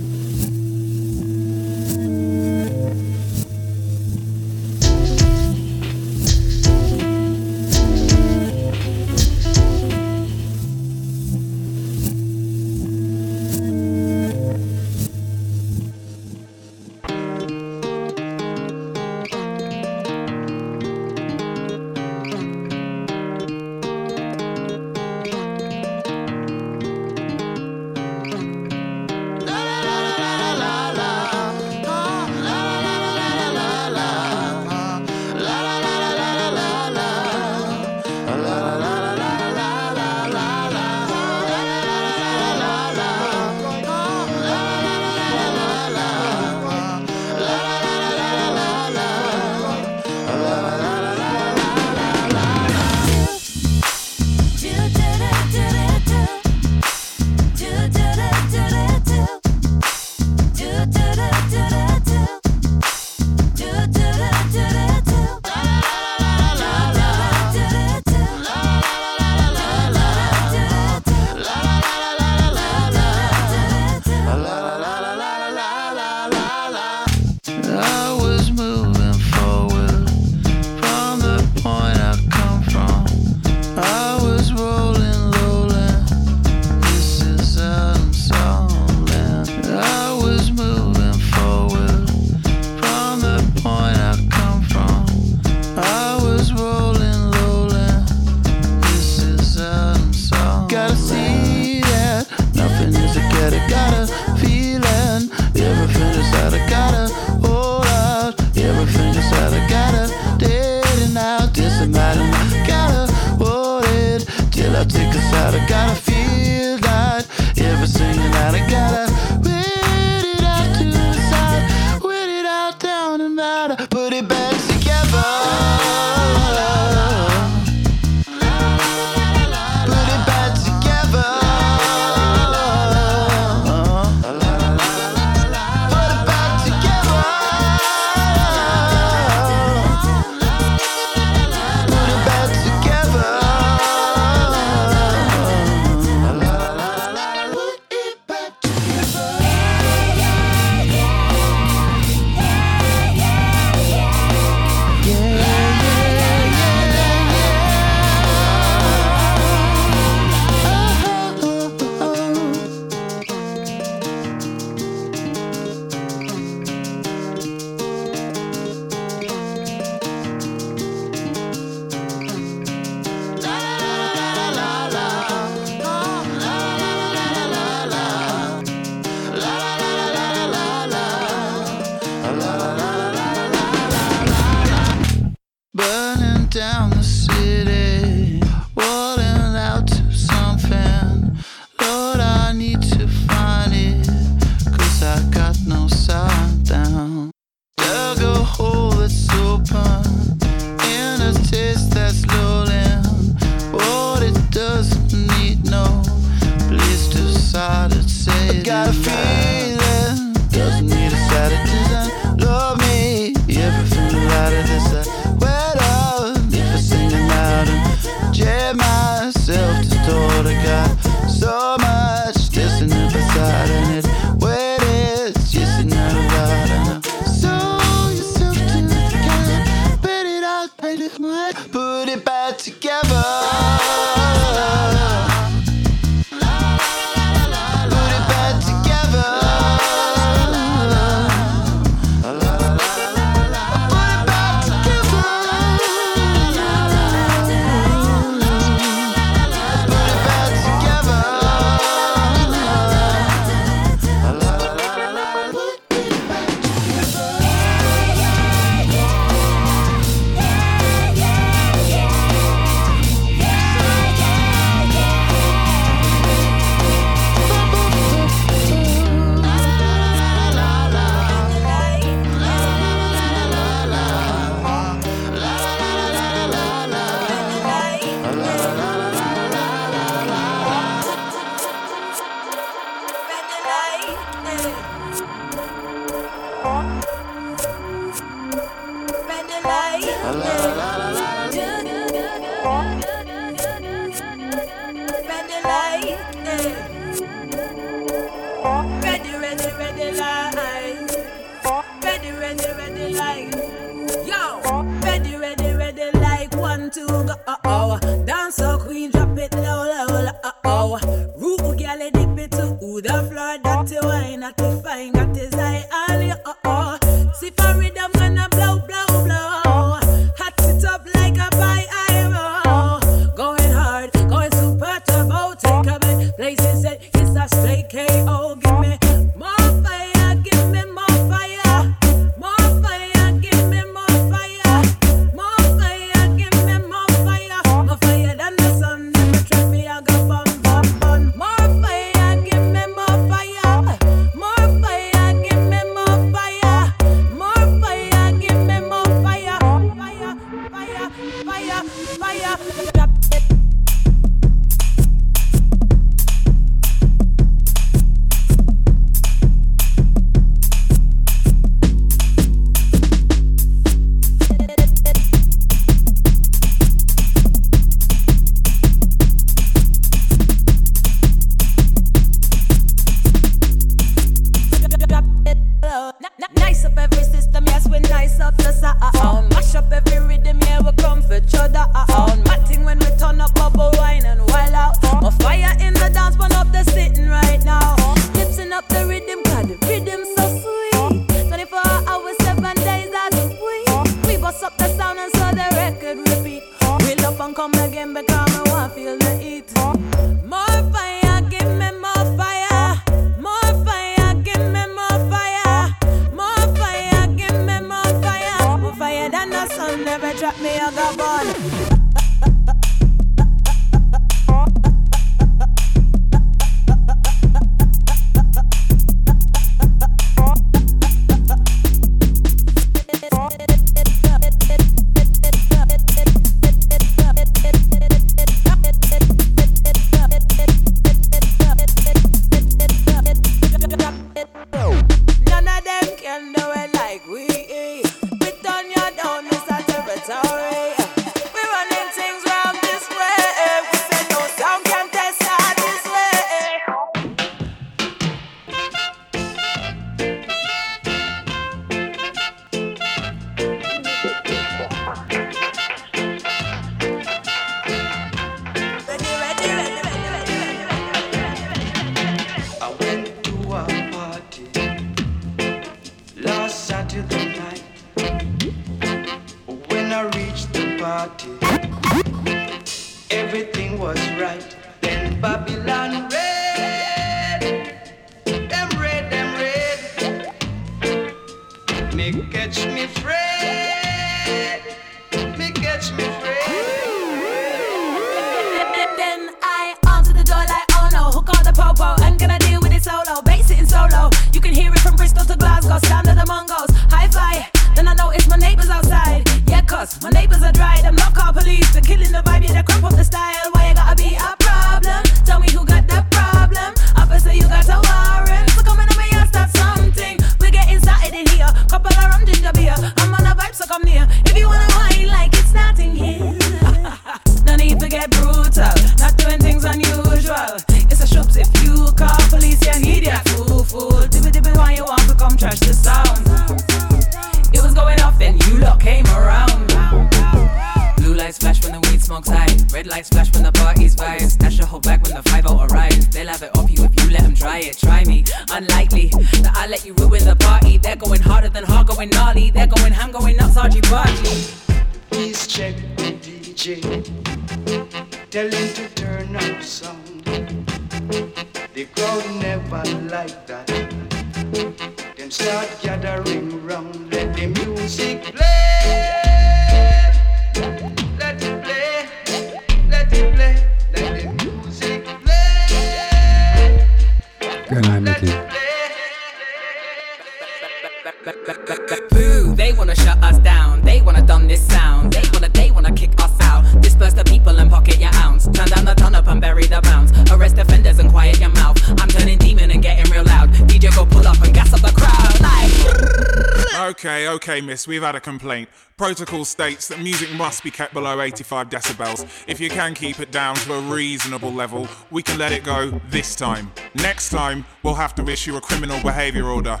We've had a complaint. Protocol states that music must be kept below 85 decibels. If you can keep it down to a reasonable level, we can let it go this time. Next time, we'll have to issue a criminal behaviour order.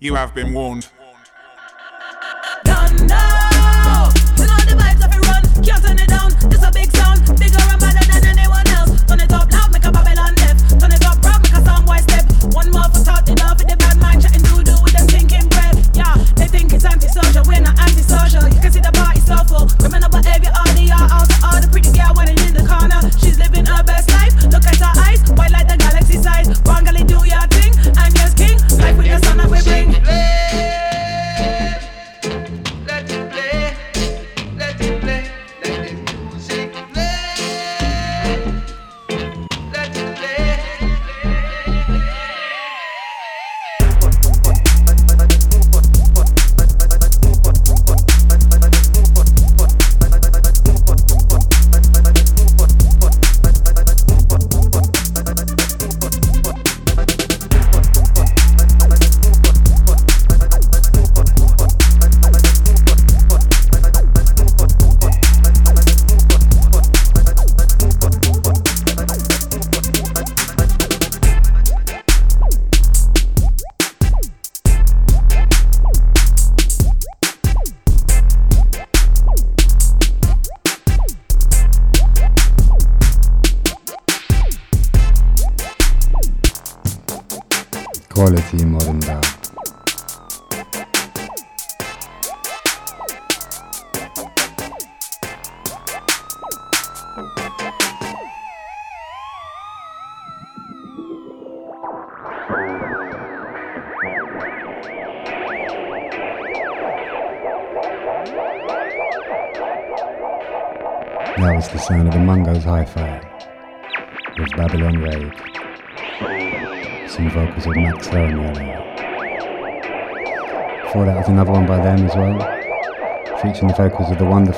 You have been warned.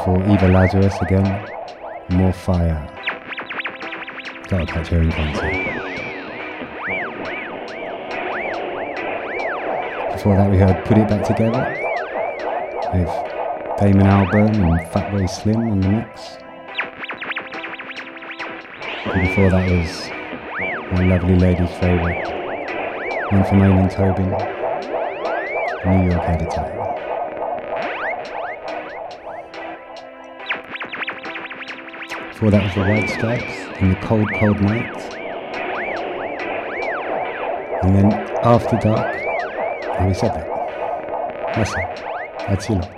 The Eva Lazarus again. More fire. Gotta catch her in concert. Before that we heard Put It Back Together with Damon Albarn and Fatboy Slim on the mix. And before that was my lovely lady's favourite, one from Aileen Tobin, New York Editor. Before that was the White Stripes and the Cold Cold Night. And then After Dark, oh we said that. That's it. That's you lot.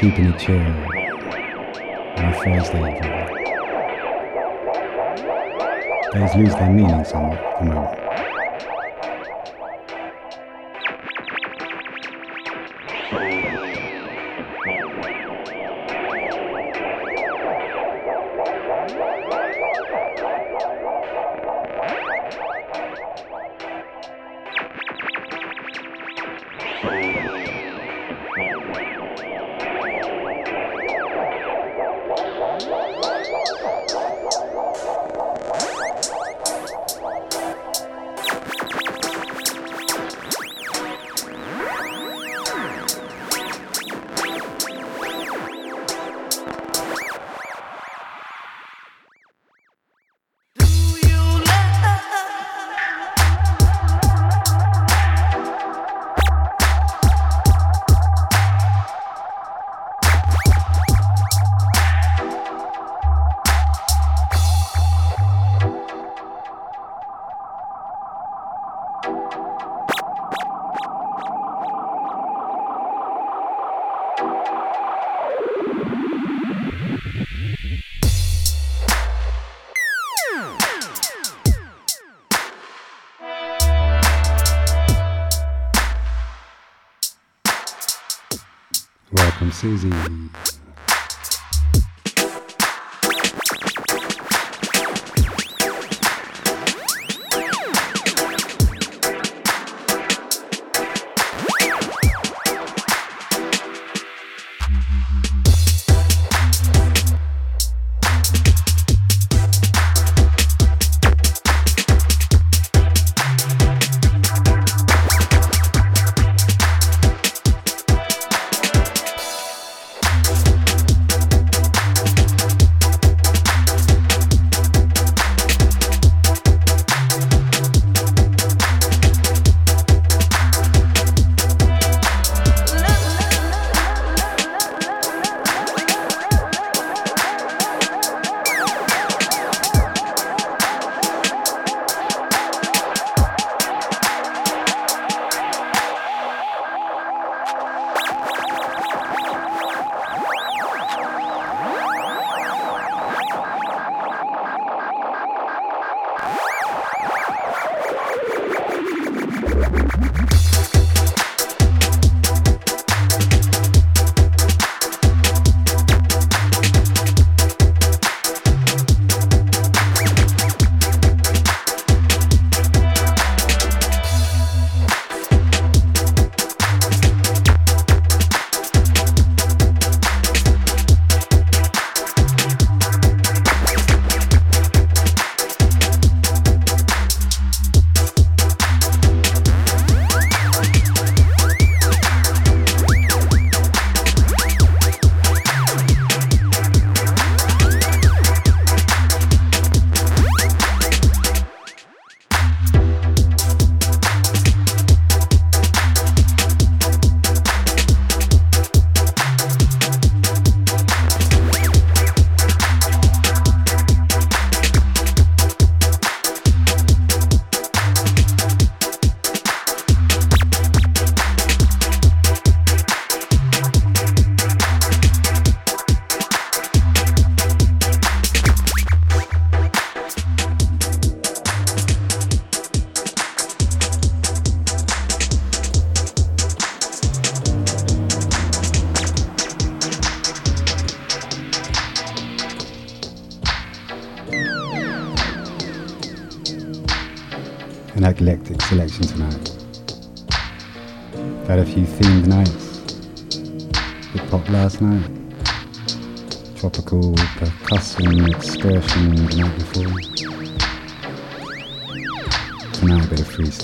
Keeping it chill on a Thursday evening. Days lose their meaning somewhat at the moment. Susie.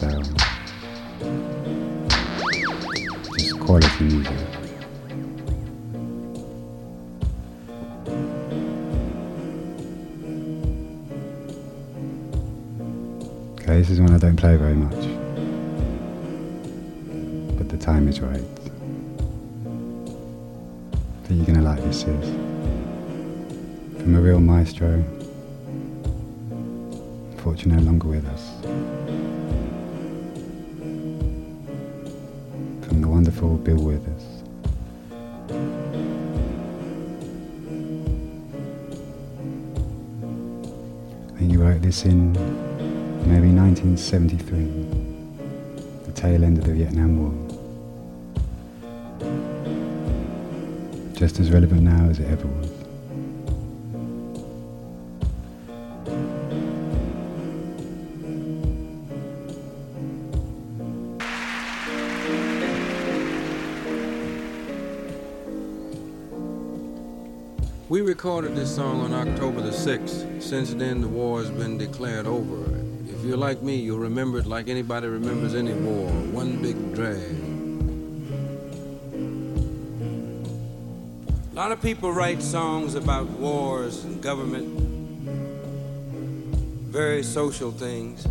Freestyle. Just quality music. Okay, this is one I don't play very much. But the time is right. I think you're gonna like this is. From a real maestro. Unfortunately no longer with us. This in maybe 1973, the tail end of the Vietnam War. Just as relevant now as it ever was. We recorded this song on October the 6th. Since then, the war has been declared over. If you're like me, you'll remember it like anybody remembers any war one big drag. A lot of people write songs about wars and government, very social things.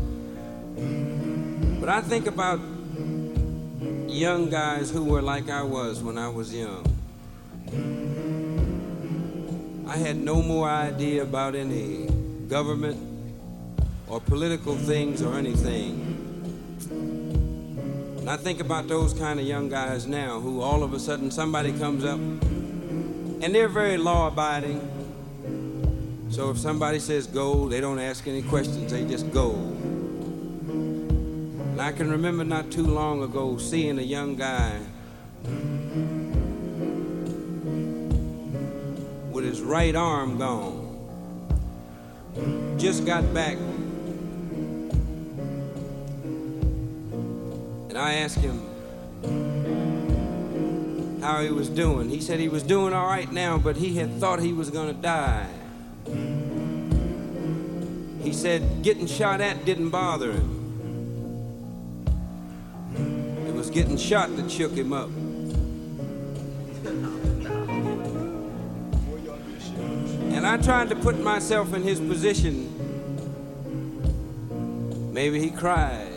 But I think about young guys who were like I was when I was young. I had no more idea about any government or political things or anything. And I think about those kind of young guys now who all of a sudden somebody comes up and they're very law abiding. So if somebody says go, they don't ask any questions, they just go. And I can remember not too long ago seeing a young guy right arm gone. Just got back. And I asked him how he was doing. He said he was doing all right now, but he had thought he was going to die. He said getting shot at didn't bother him. It was getting shot that shook him up. Tried to put myself in his position. Maybe he cried.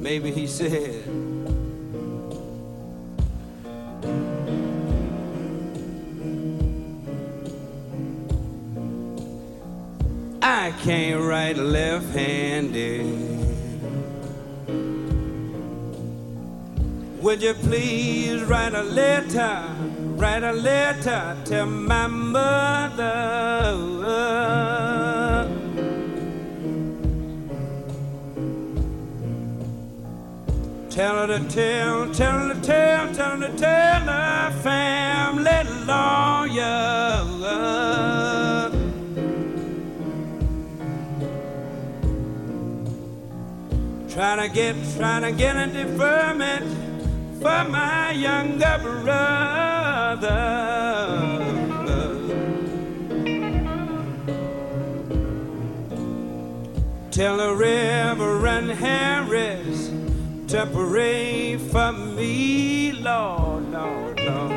Maybe he said, I can't write left handed. Would you please write a letter? Write a letter to my mother. Tell her to tell, tell her to tell, tell her to tell her family lawyer. Trying to get, trying to get a deferment for my younger brother. Tell the Reverend Harris to pray for me, Lord, Lord, Lord.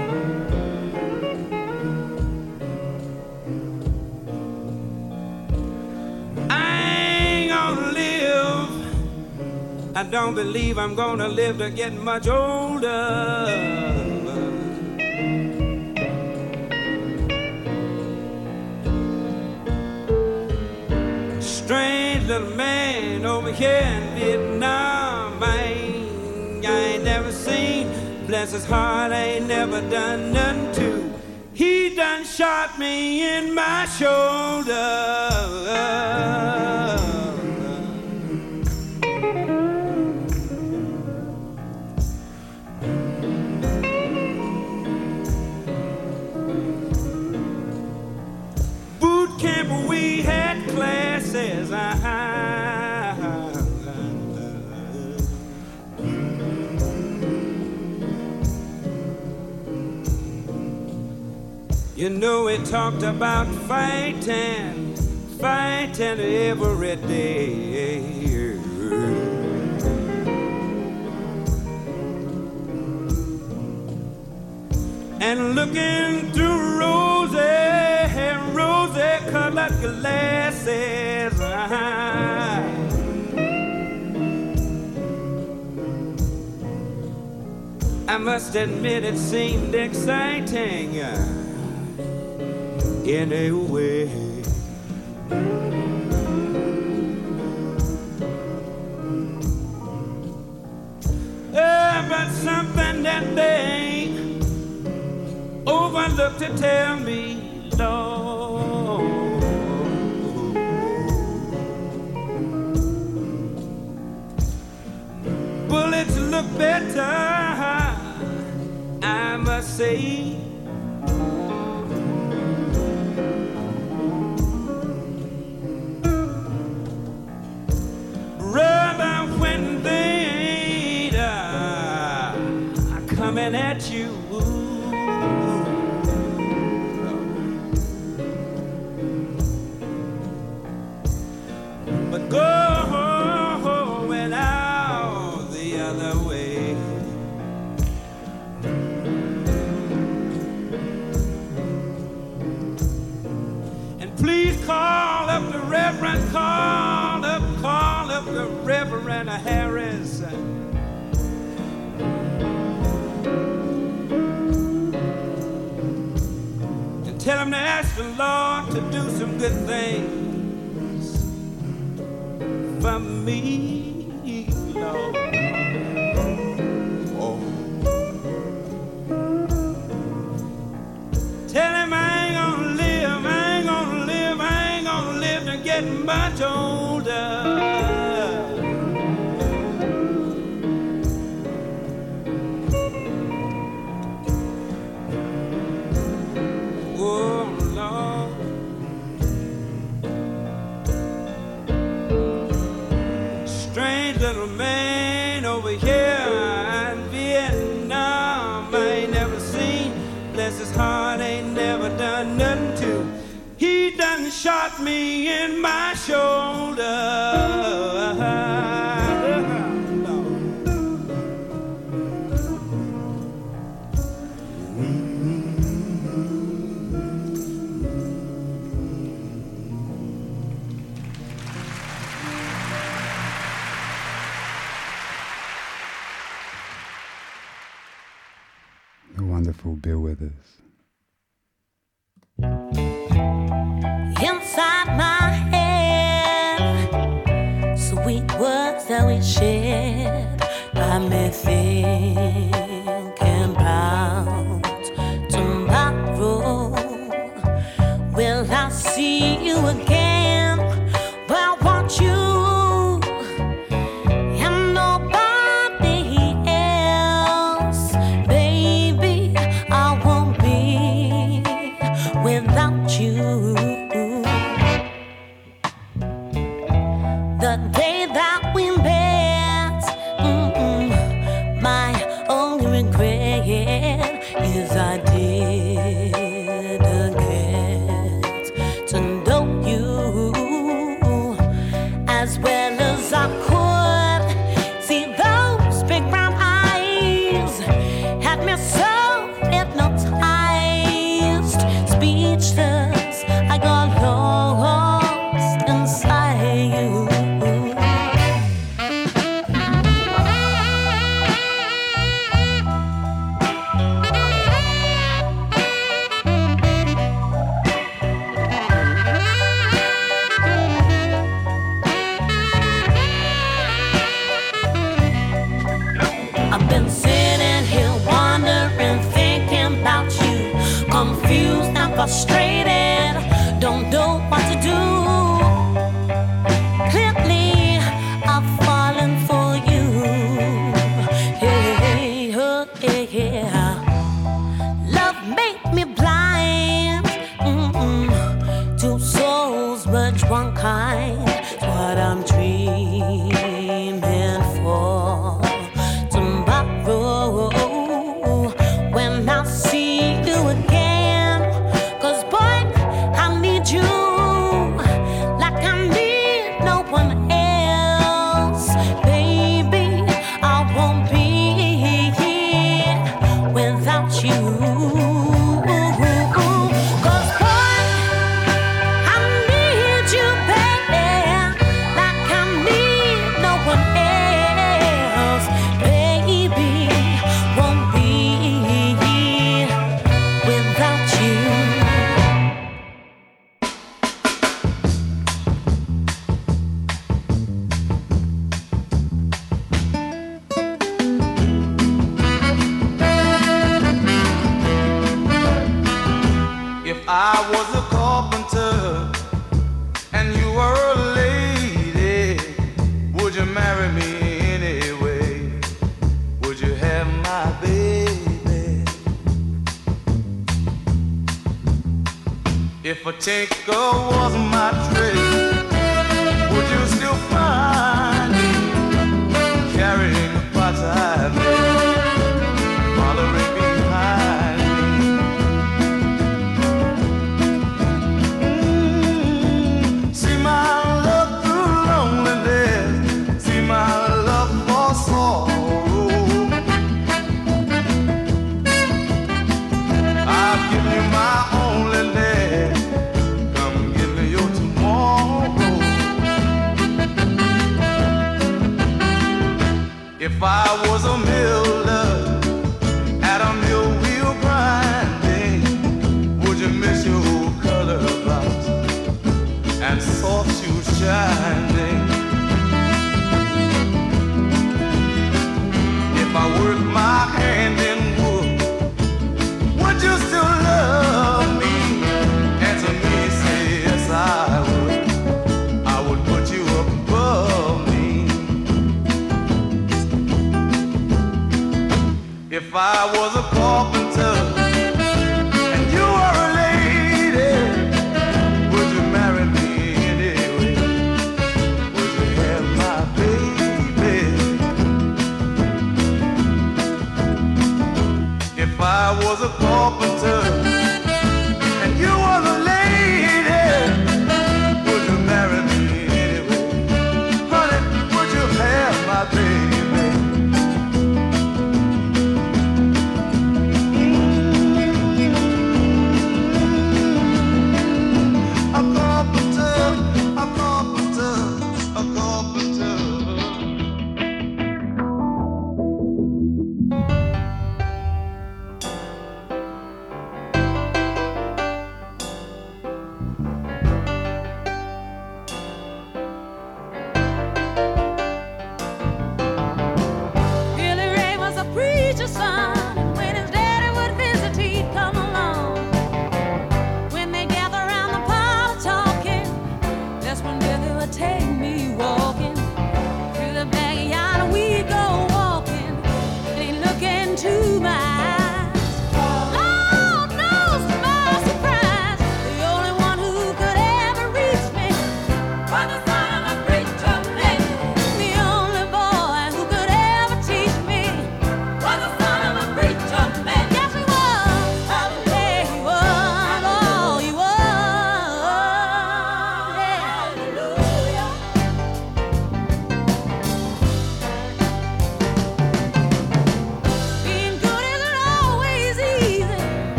I ain't gonna live. I don't believe I'm gonna live to get much older. Strange little man over here in Vietnam. I ain't, I ain't never seen. Bless his heart, I ain't never done nothing to. He done shot me in my shoulder. You know, we talked about fighting, fighting every day. And looking through rosy, rosy colored glasses. I must admit it seemed exciting in a way. Uh, but something that they overlooked to tell me, Lord. Bullets look better, I must say. Rather when they uh, coming at you. But going Reverend Harris. And tell him to ask the Lord to do some good things for me, Lord. Oh. Tell him I ain't gonna live, I ain't gonna live, I ain't gonna live to get much older. Shot me in my shoulder. Bill Withers. Words shared. I may think frustrated,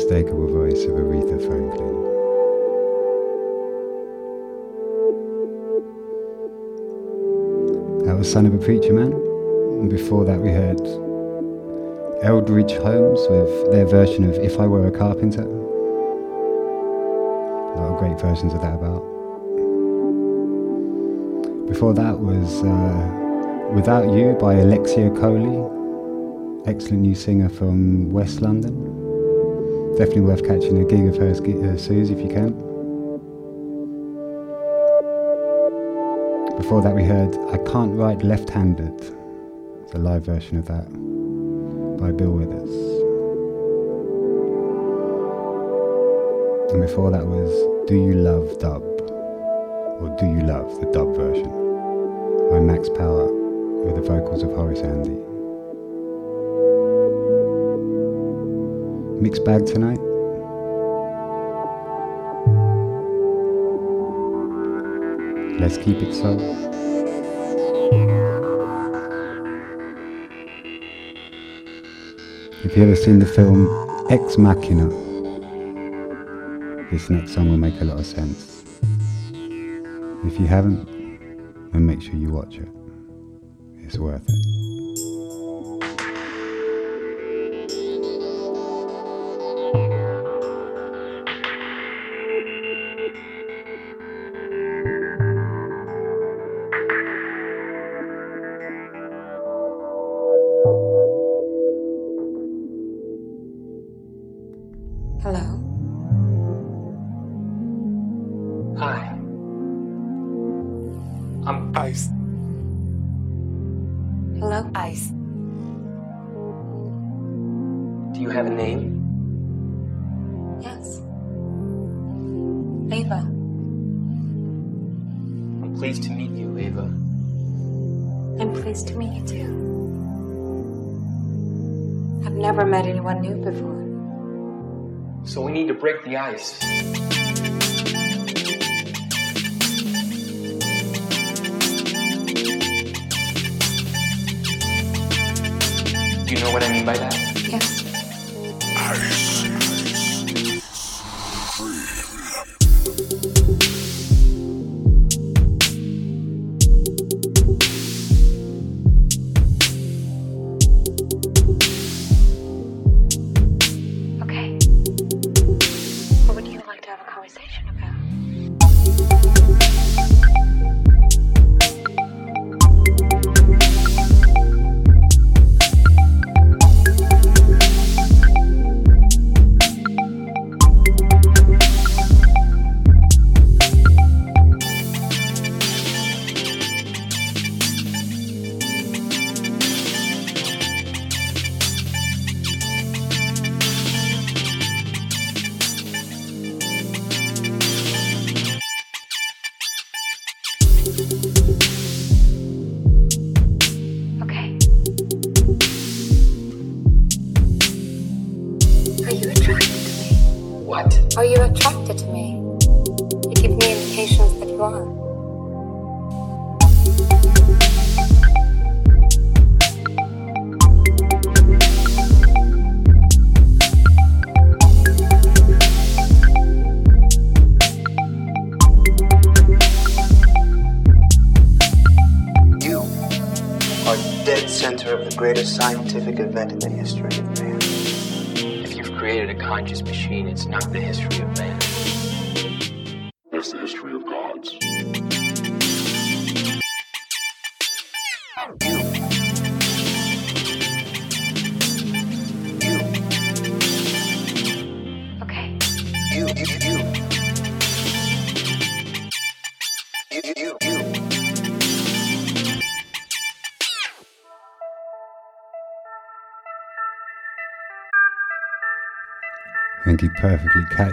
unmistakable voice of Aretha Franklin. That was Son of a Preacher Man. And before that, we heard Eldridge Holmes with their version of If I Were a Carpenter. A lot of great versions of that about. Before that was uh, Without You by Alexia Coley. Excellent new singer from West London. Definitely worth catching a gig of hers, uh, if you can. Before that, we heard I Can't Write Left Handed. It's a live version of that by Bill Withers. And before that was Do You Love Dub? Or Do You Love the Dub version by Max Power with the vocals of Horace Andy. Mixed bag tonight. Let's keep it so. If you ever seen the film Ex Machina, this next song will make a lot of sense. If you haven't, then make sure you watch it. It's worth it.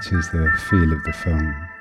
Perfectly catches the feel of the film.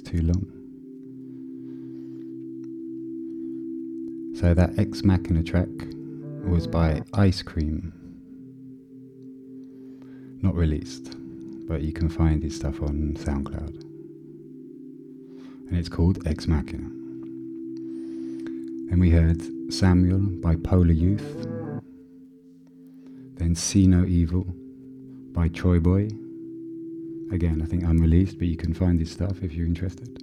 Too long. So that Ex Machina track was by Ice Cream. Not released, but you can find his stuff on SoundCloud. And it's called Ex Machina. Then we heard Samuel by Polar Youth. Then See No Evil by TroyBoi. Again, I think unreleased, but you can find his stuff if you're interested.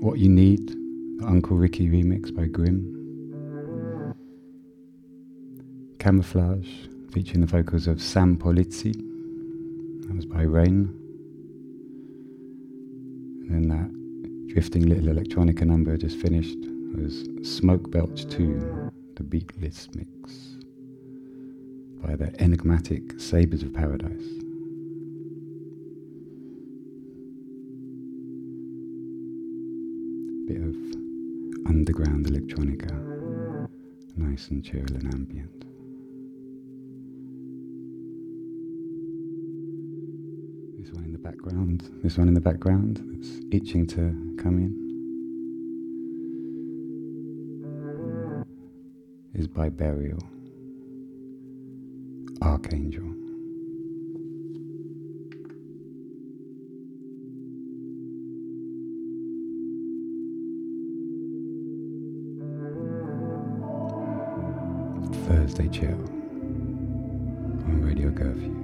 What You Need, the Uncle Ricky remix by Grim. Camouflage, featuring the vocals of Sam Polizzi. That was by Rain. And then that drifting little electronica number just finished was Smoke Belch 2, the beatless mix by the enigmatic Sabres of Paradise. Bit of underground electronica, nice and chill and ambient. This one in the background, this one in the background that's itching to come in is by Burial. Archangel. Thursday Chill on Radio Curfew.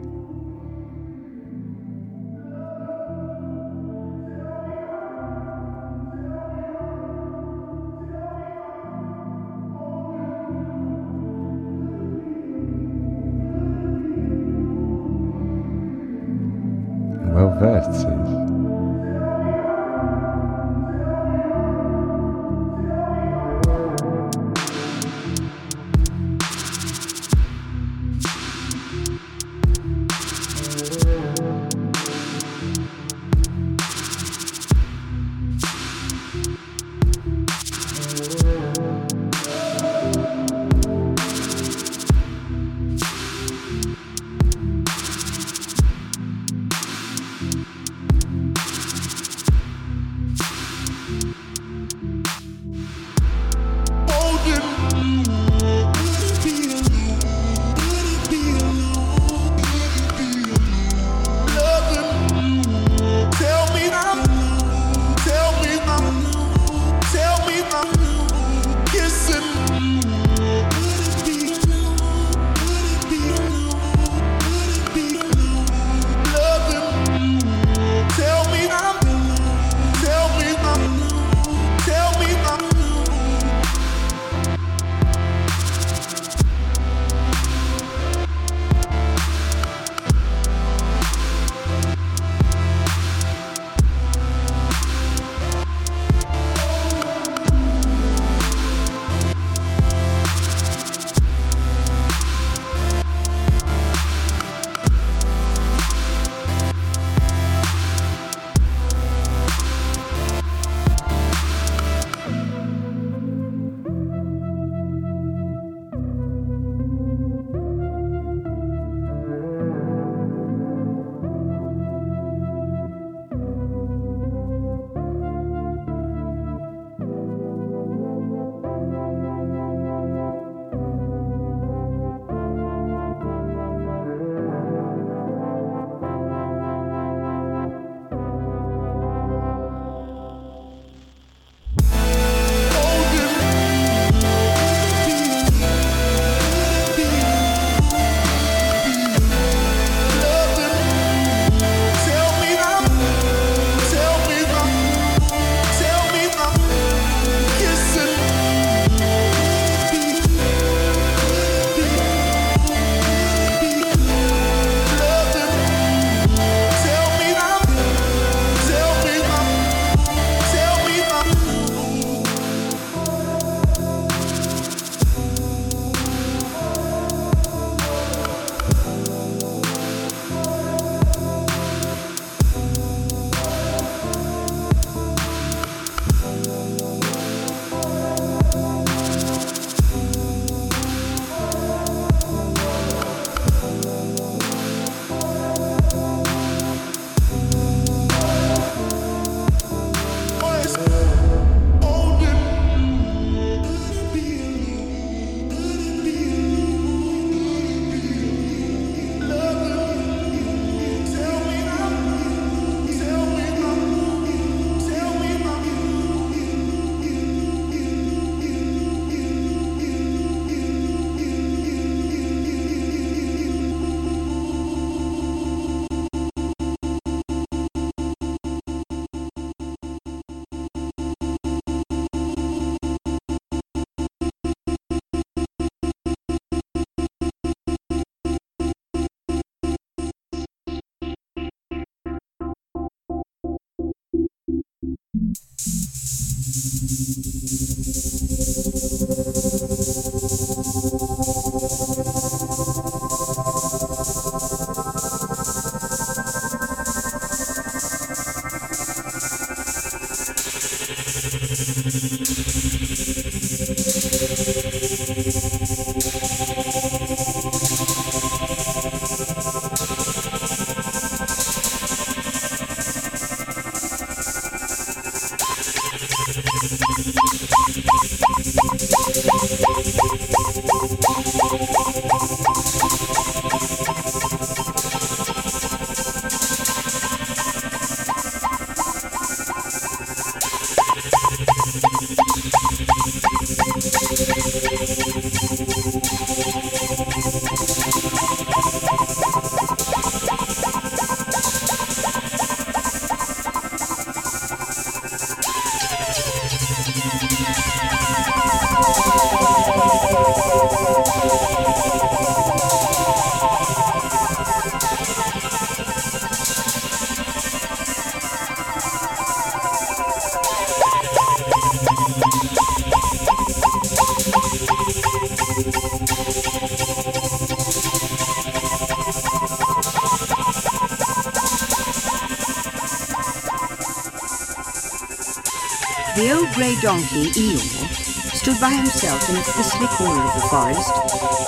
Grey donkey, Eeyore, stood by himself in a thistly corner of the forest,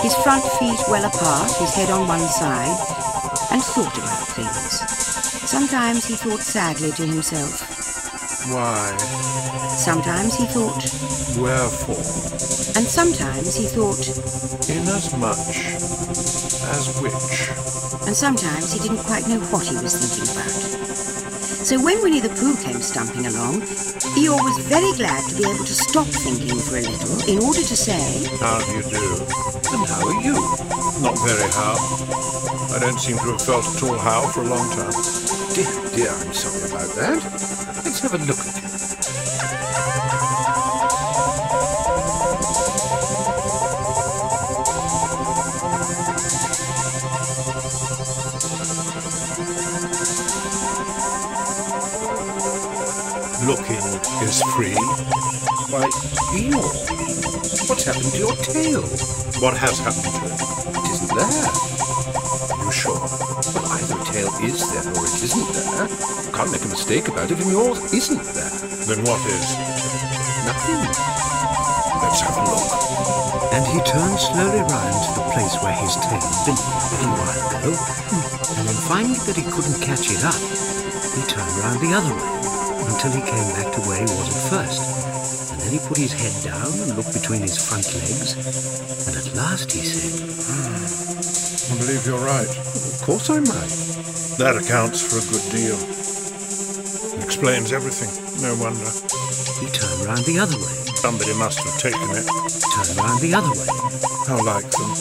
his front feet well apart, his head on one side, and thought about things. Sometimes he thought sadly to himself. Why? Sometimes he thought, Wherefore? and sometimes he thought, Inasmuch as which? and sometimes he didn't quite know what he was thinking about. So when Winnie the Pooh came stumping along, Eeyore was very glad to be able to stop thinking for a little in order to say, How do you do? And how are you? Not very how. I don't seem to have felt at all how for a long time. Dear, dear, I'm sorry about that. Let's have a look free. Why, Eeyore, what's happened to your tail? What has happened to it? It isn't there. Are you sure? Well, either a tail is there or it isn't there. Can't make a mistake about it, and yours isn't there. Then what is? Nothing. Let's have a look. And he turned slowly round to the place where his tail had been a little while ago, hmm. and then finding that he couldn't catch it up, he turned round the other way until he came back to where he was at first. And then he put his head down and looked between his front legs, and at last he said, I believe you're right. Of course I'm right. That accounts for a good deal. It Explains everything. No wonder. He turned round the other way. Somebody must have taken it. Turned round the other way. How like them.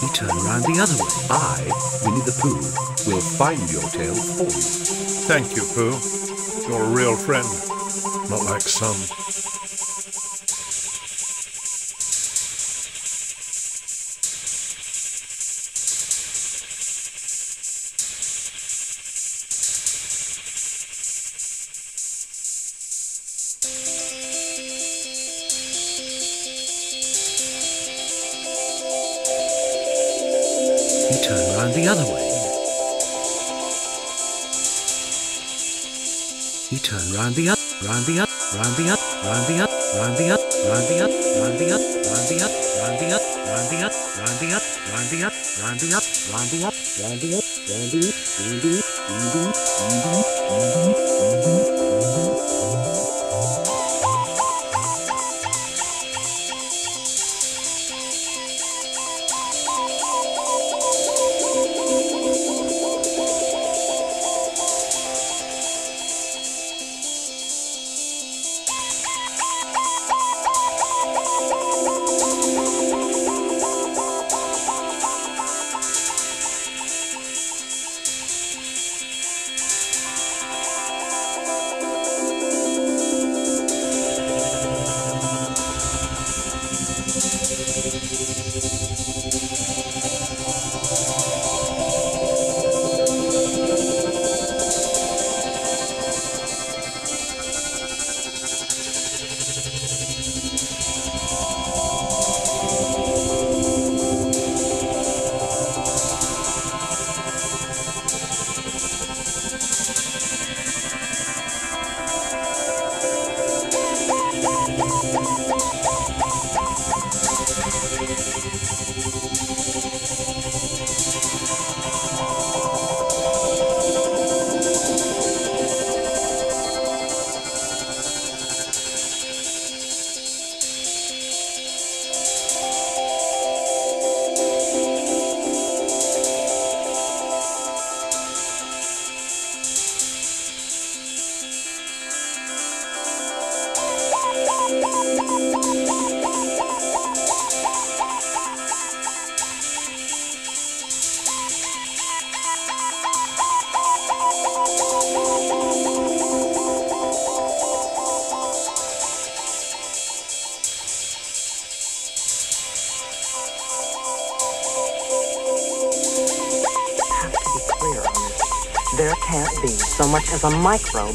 He turned round the other way. I, Winnie the Pooh, will find your tail for you. Thank you, Pooh. You're a real friend. Not like some. He turned round the other, round the other, round the other, round the other, round the other, round the other, round the other, round the other, round the other, round the other, round the other, round the other, round the other, round the other, round the other, round the other, round the There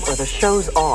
where the show's on.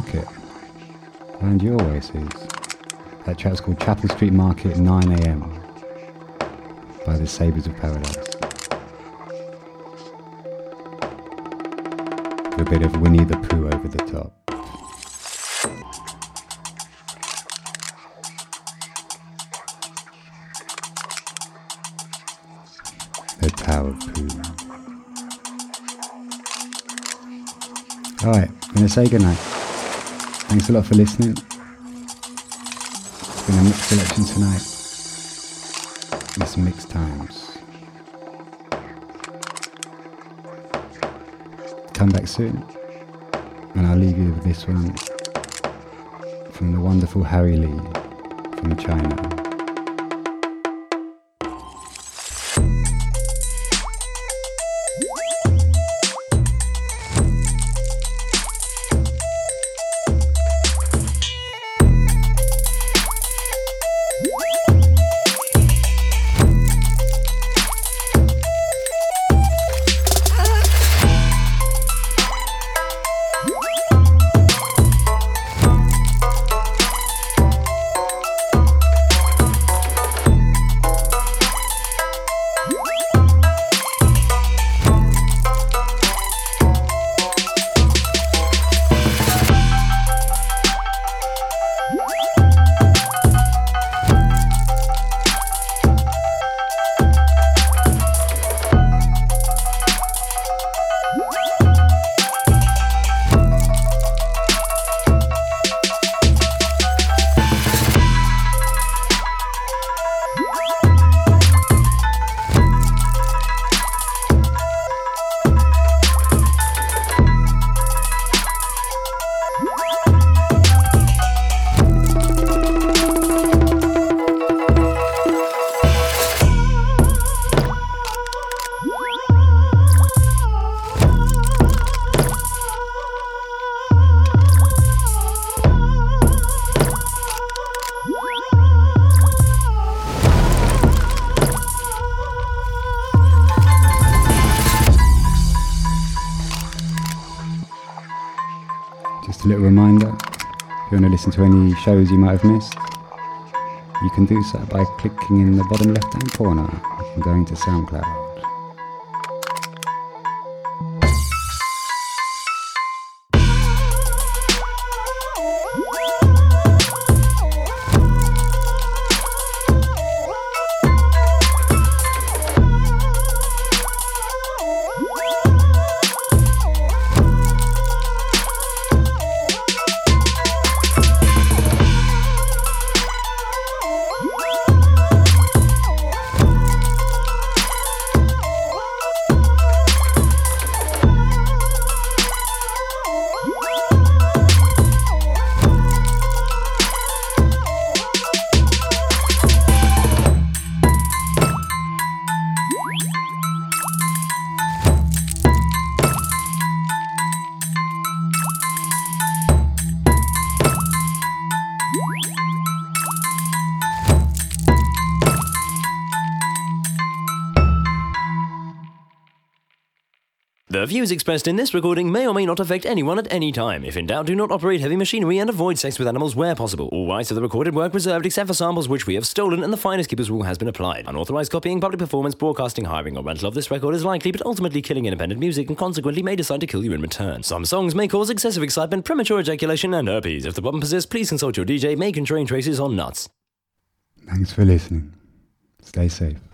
Market around your Suze. That track's called Chapel Street Market 9am by the Sabres of Paradise. A bit of Winnie the Pooh over the top. The Tao of Pooh. Alright, gonna say goodnight. Thanks a lot for listening. It's been a mixed selection tonight. Some mixed times. Come back soon. And I'll leave you with this one from the wonderful Harry Lee from China. Listen to any shows you might have missed, you can do so by clicking in the bottom left hand corner and going to SoundCloud. Views expressed in this recording may or may not affect anyone at any time. If in doubt, do not operate heavy machinery and avoid sex with animals where possible. All rights to the recorded work reserved except for samples which we have stolen and the finest keepers rule has been applied. Unauthorized copying, public performance, broadcasting, hiring, or rental of this record is likely but ultimately killing independent music and consequently may decide to kill you in return. Some songs may cause excessive excitement, premature ejaculation, and herpes. If the problem persists, please consult your DJ, may contain traces on nuts. Thanks for listening. Stay safe.